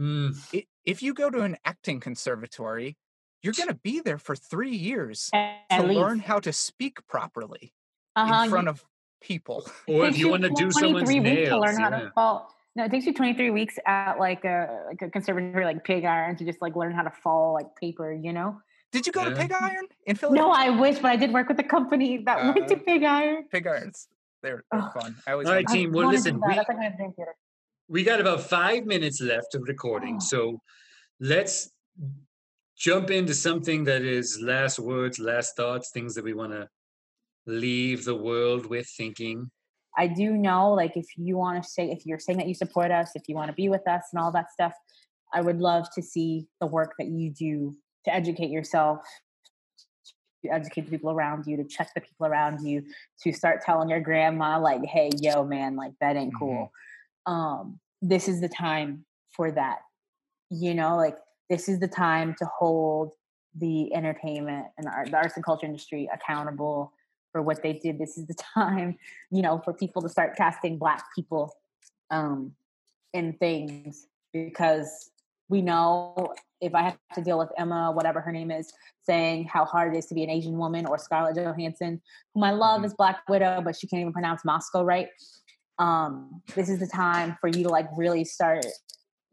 Speaker 2: Mm,
Speaker 1: I if you go to an acting conservatory, you're going to be there for 3 years
Speaker 3: At
Speaker 1: to
Speaker 3: least.
Speaker 1: learn how to speak properly
Speaker 3: Uh-huh,
Speaker 1: in front of people.
Speaker 2: or if you want to do someone's
Speaker 3: 23
Speaker 2: nails.
Speaker 3: to learn how
Speaker 2: yeah.
Speaker 3: to fall. No, it takes you 23 weeks at like a like a conservatory like pig iron to just like learn how to fall like paper, you know?
Speaker 1: Did you go to Pig Iron in Philadelphia?
Speaker 3: No, I wish, but I did work with a company that went to
Speaker 1: Uh,
Speaker 3: pig iron.
Speaker 1: Pig Irons. They're, they're
Speaker 3: Ugh.
Speaker 1: fun. I always
Speaker 2: All right, team. Well, listen, we-
Speaker 3: like my dream theater.
Speaker 2: We got about five minutes left of recording,
Speaker 3: Oh.
Speaker 2: so let's jump into something that is last words, last thoughts, things that we want to leave the world with thinking.
Speaker 3: I do know, like, if you want to say, if you're saying that you support us, if you want to be with us and all that stuff, I would love to see the work that you do to educate yourself, to educate the people around you, to check the people around you, to start telling your grandma, like, hey, yo, man, like, that ain't cool. Um, this is the time for that. You know, like, this is the time to hold the entertainment and the, art, the arts and culture industry accountable for what they did. This is the time, you know, for people to start casting black people um, in things because we know if I have to deal with Emma, whatever her name is, saying how hard it is to be an Asian woman, or Scarlett Johansson, whom I love
Speaker 1: Mhm.
Speaker 3: as Black Widow, but she can't even pronounce Moscow right. Um, this is the time for you to like really start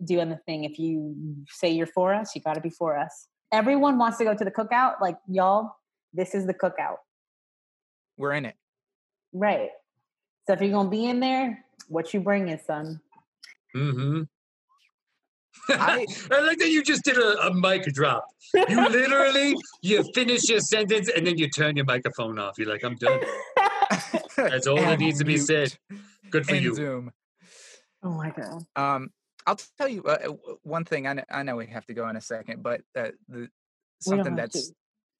Speaker 3: doing the thing. If you say you're for us, you got to be for us. Everyone wants to go to the cookout, like y'all. This is the cookout.
Speaker 1: We're in it.
Speaker 3: Right. So if you're gonna be in there, what you bringing, son?
Speaker 2: Mm-hmm.
Speaker 1: I-
Speaker 2: I like that you just did a, a mic drop. You literally you finish your sentence and then you turn your microphone off. You're like, I'm done. That's all that
Speaker 1: And
Speaker 2: needs to be said. Good for
Speaker 1: in
Speaker 2: you.
Speaker 1: Zoom.
Speaker 3: oh my god.
Speaker 1: Um, I'll tell you uh, one thing. I know, I know we have to go in a second, but uh, the something
Speaker 3: that's to.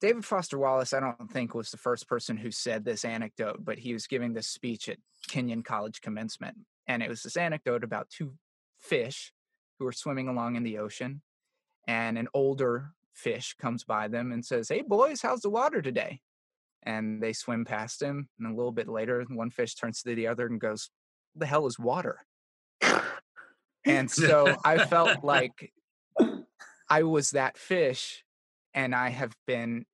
Speaker 1: David Foster Wallace. I don't think was the first person who said this anecdote, but he was giving this speech at Kenyon College commencement, and it was this anecdote about two fish who are swimming along in the ocean, and an older fish comes by them and says, "Hey boys, how's the water today?" And they swim past him, and a little bit later, one fish turns to the other and goes, "The hell is water?" And so I felt like I was that fish and I have been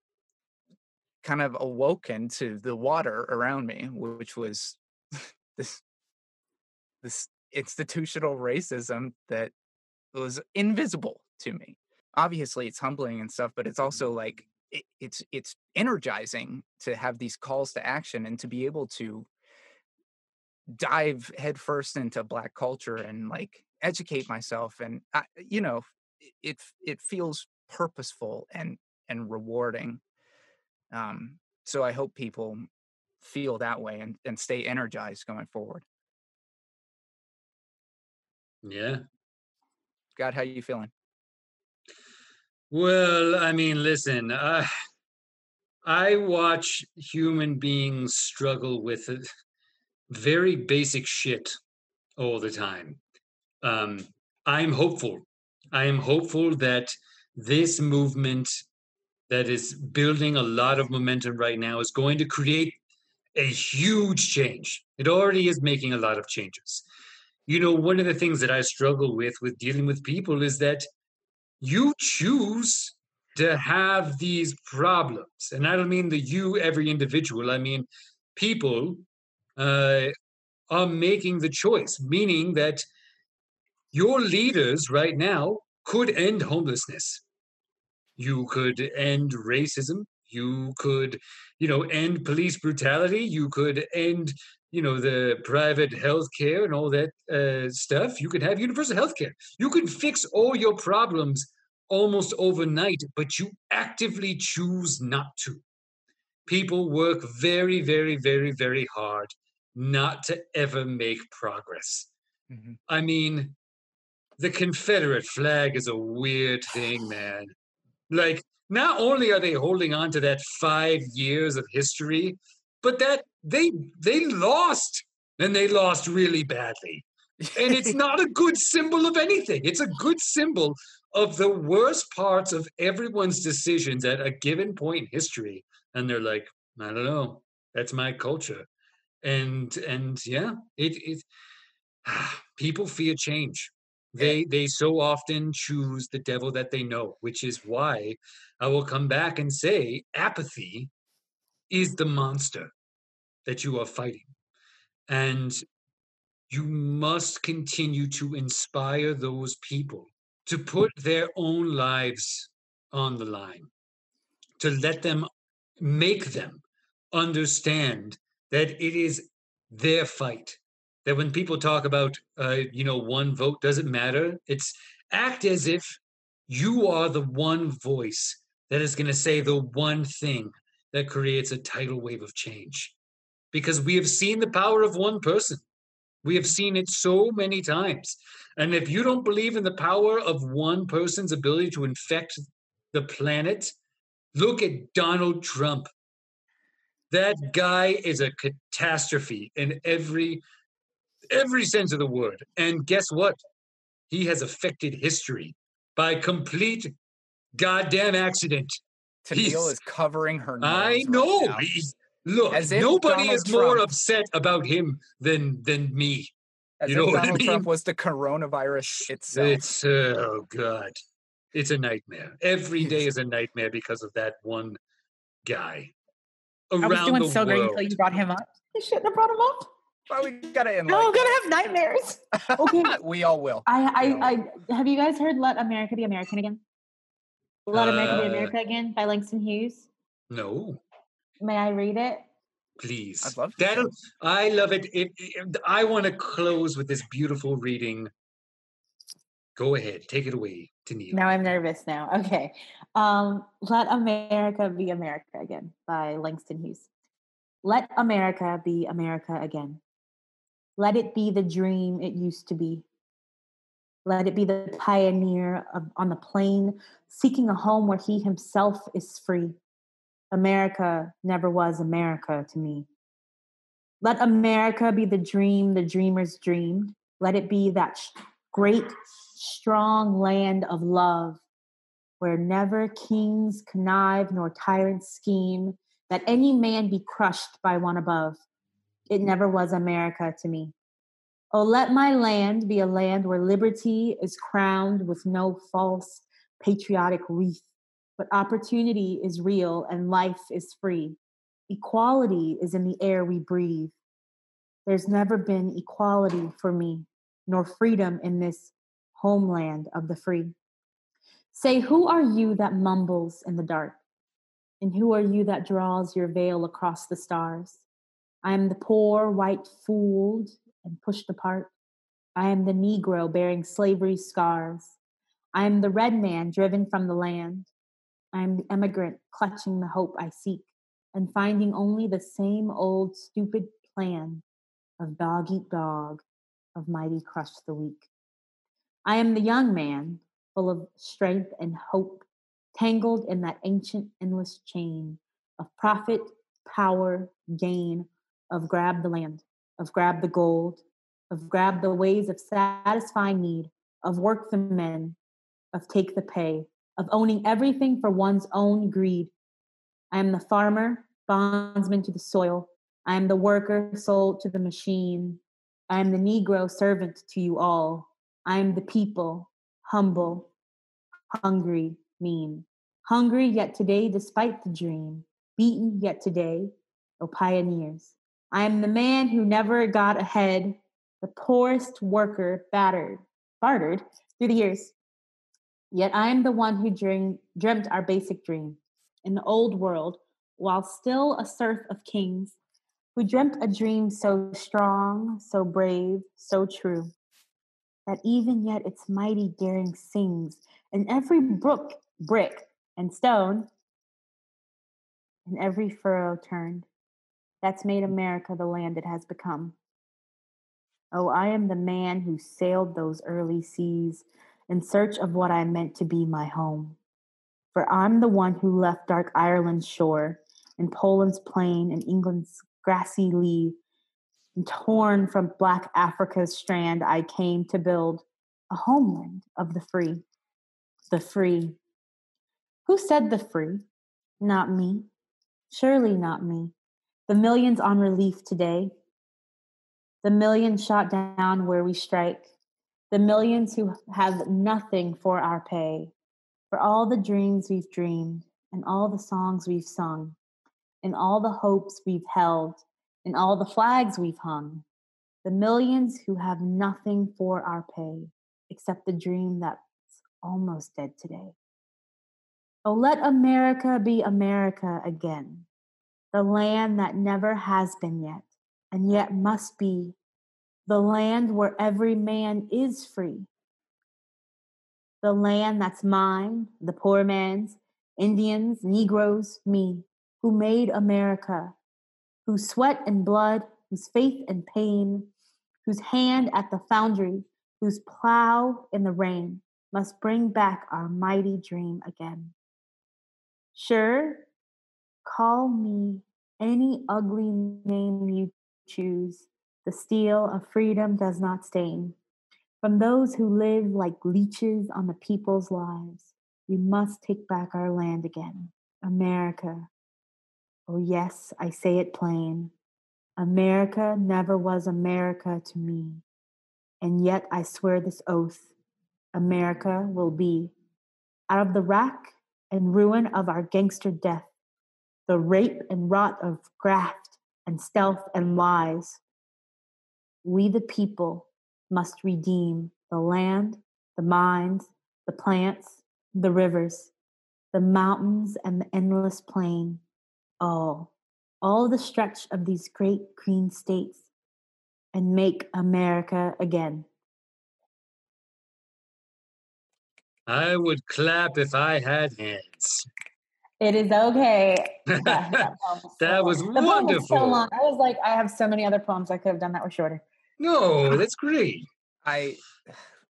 Speaker 1: kind of awoken to the water around me, which was this this institutional racism that was invisible to me. Obviously it's humbling and stuff, but it's mm-hmm. also like it, it's it's energizing to have these calls to action and to be able to dive headfirst into black culture and like educate myself and I, you know it- it it feels purposeful and and rewarding um so i hope people feel that way and, and stay energized going forward
Speaker 2: Yeah.
Speaker 1: god how you feeling
Speaker 2: Well, I mean, listen, uh, I watch human beings struggle with very basic shit all the time. Um, I'm hopeful. I am hopeful that this movement that is building a lot of momentum right now is going to create a huge change. It already is making a lot of changes. You know, one of the things that I struggle with with dealing with people is that you choose to have these problems. And I don't mean the you, every individual. I mean, people uh, are making the choice, meaning that your leaders right now could end homelessness. You could end racism. You could, you know, end police brutality. You could end, you know, the private health care and all that uh, stuff. You could have universal health care. You could fix all your problems almost overnight, but you actively choose not to. People work very, very, very, very hard not to ever make progress.
Speaker 1: Mhm.
Speaker 2: I mean, the Confederate flag is a weird thing, man. Like, not only are they holding on to that five years of history, but that they they lost and they lost really badly. And it's not a good symbol of anything. It's a good symbol of the worst parts of everyone's decisions at a given point in history. And they're like, I don't know, that's my culture. And and yeah, it it people fear change. They they so often choose the devil that they know, which is why I will come back and say apathy is the monster that you are fighting. And you must continue to inspire those people to put their own lives on the line, to let them make them understand that it is their fight. That when people talk about, uh, you know, one vote doesn't matter, it's act as if you are the one voice that is going to say the one thing that creates a tidal wave of change. Because we have seen the power of one person. We have seen it so many times. And if you don't believe in the power of one person's ability to infect the planet, look at Donald Trump. That guy is a catastrophe in every every sense of the word. And guess what? He has affected history by complete goddamn accident.
Speaker 1: Tennille is covering her nose.
Speaker 2: I know. Right look, nobody Donald is Trump, more upset about him than than me.
Speaker 1: you know Donald I mean? Trump was the coronavirus itself.
Speaker 2: It's oh god, it's a nightmare. Every day is a nightmare because of that one guy.
Speaker 3: Around I was doing so world. great until you brought him up. You shouldn't have brought him up.
Speaker 1: Well, we gotta end.
Speaker 3: No, like I'm gonna have nightmares.
Speaker 1: Okay, we all will.
Speaker 3: I, I, I, have you guys heard "Let America Be American Again"? "Let uh, America Be America Again" by Langston Hughes.
Speaker 2: No.
Speaker 3: May I read it?
Speaker 2: Please.
Speaker 1: I'd love
Speaker 2: to. I love it. It, it. I want to close with this beautiful reading. Go ahead. Take it away, Tennille.
Speaker 3: Now I'm nervous now. Okay. Um, Let America Be America Again by Langston Hughes. Let America be America again. Let it be the dream it used to be. Let it be the pioneer of, on the plain, seeking a home where he himself is free. America never was America to me. Let America be the dream the dreamers dreamed. Let it be that great, strong land of love where never kings connive nor tyrants scheme, that any man be crushed by one above. It never was America to me. Oh, let my land be a land where liberty is crowned with no false patriotic wreath but opportunity is real and life is free. Equality is in the air we breathe. There's never been equality for me, nor freedom in this homeland of the free. Say, who are you that mumbles in the dark? And who are you that draws your veil across the stars? I am the poor, white, fooled, and pushed apart. I am the Negro bearing slavery's scars. I am the red man driven from the land. I'm the emigrant clutching the hope I seek and finding only the same old stupid plan of dog eat dog, of mighty crush the weak. I am the young man, full of strength and hope, tangled in that ancient endless chain of profit, power, gain, of grab the land, of grab the gold, of grab the ways of satisfying need, of work the men, of take the pay, of owning everything for one's own greed. I am the farmer, bondsman to the soil. I am the worker sold to the machine. I am the Negro servant to you all. I am the people, humble, hungry, mean. Hungry yet today, despite the dream. Beaten yet today, O pioneers. I am the man who never got ahead, the poorest worker battered, bartered through the years. Yet I am the one who dream, dreamt our basic dream in the old world, while still a serf of kings, who dreamt a dream so strong, so brave, so true, that even yet its mighty daring sings in every brook, brick, and stone, in every furrow turned, that's made mm. America the land it has become. Oh, I am the man who sailed those early seas in search of what I meant to be my home. For I'm the one who left dark Ireland's shore, and Poland's plain, and England's grassy lea, and torn from black Africa's strand, I came to build a homeland of the free. The free. Who said the free? Not me. Surely not me. The millions on relief today. The millions shot down where we strike. The millions who have nothing for our pay. For all the dreams we've dreamed, and all the songs we've sung, and all the hopes we've held, and all the flags we've hung. The millions who have nothing for our pay except the dream that's almost dead today. Oh, let America be America again, the land that never has been yet, and yet must be, the land where every man is free, the land that's mine, the poor man's, Indians, Negroes, me, who made America, whose sweat and blood, whose faith and pain, whose hand at the foundry, whose plow in the rain must bring back our mighty dream again. Sure, call me any ugly name you choose. The steel of freedom does not stain. From those who live like leeches on the people's lives, we must take back our land again. America. Oh, yes, I say it plain. America never was America to me. And yet I swear this oath America will be. Out of the rack and ruin of our gangster death, the rape and rot of graft and stealth and lies, we the people must redeem the land, the mines, the plants, the rivers, the mountains, and the endless plain. All, all the stretch of these great green states, and make America again.
Speaker 2: I would clap if I had hands.
Speaker 3: It is okay. That, that,
Speaker 2: that was
Speaker 3: so
Speaker 2: wonderful.
Speaker 3: so long. I was like, I have so many other poems. I could have done that were shorter.
Speaker 2: No, that's great.
Speaker 1: I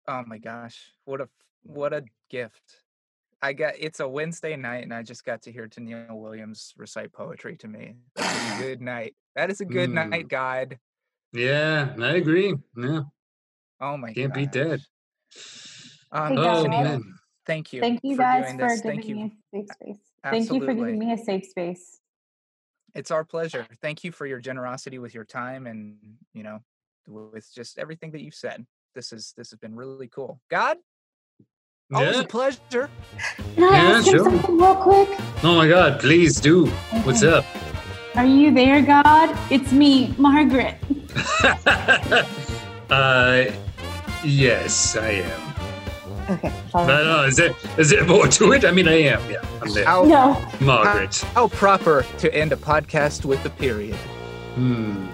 Speaker 1: oh my gosh, what a what a gift. I got it's a Wednesday night and I just got to hear Tennille Williams recite poetry to me. That's a good night. That is a good
Speaker 2: Mm.
Speaker 1: night, God.
Speaker 2: Yeah, I agree. Yeah,
Speaker 1: Oh my
Speaker 2: can't beat that.
Speaker 1: Um,
Speaker 3: Hey,
Speaker 2: Oh, man.
Speaker 1: Thank you.
Speaker 3: Thank you
Speaker 1: for
Speaker 3: guys
Speaker 1: doing
Speaker 3: for
Speaker 1: this.
Speaker 3: giving
Speaker 1: Thank you.
Speaker 3: me safe space. Thank you for giving me a safe space.
Speaker 1: It's our pleasure. Thank you for your generosity with your time and you know with just everything that you've said. This is this has been really cool. God, always
Speaker 2: Yeah.
Speaker 1: a pleasure.
Speaker 3: Can I
Speaker 2: Yeah,
Speaker 3: ask
Speaker 2: sure.
Speaker 3: something real quick?
Speaker 2: Oh my God, please do. What's up?
Speaker 3: Are you there, God? It's me, Margaret.
Speaker 2: uh, yes, I am.
Speaker 3: Okay. follow
Speaker 2: But
Speaker 3: me.
Speaker 2: uh, is there is there more to it? I mean, I am. Yeah, I'm there.
Speaker 1: How
Speaker 3: No.
Speaker 2: Margaret.
Speaker 1: how proper to end a podcast with a period.
Speaker 2: Hmm.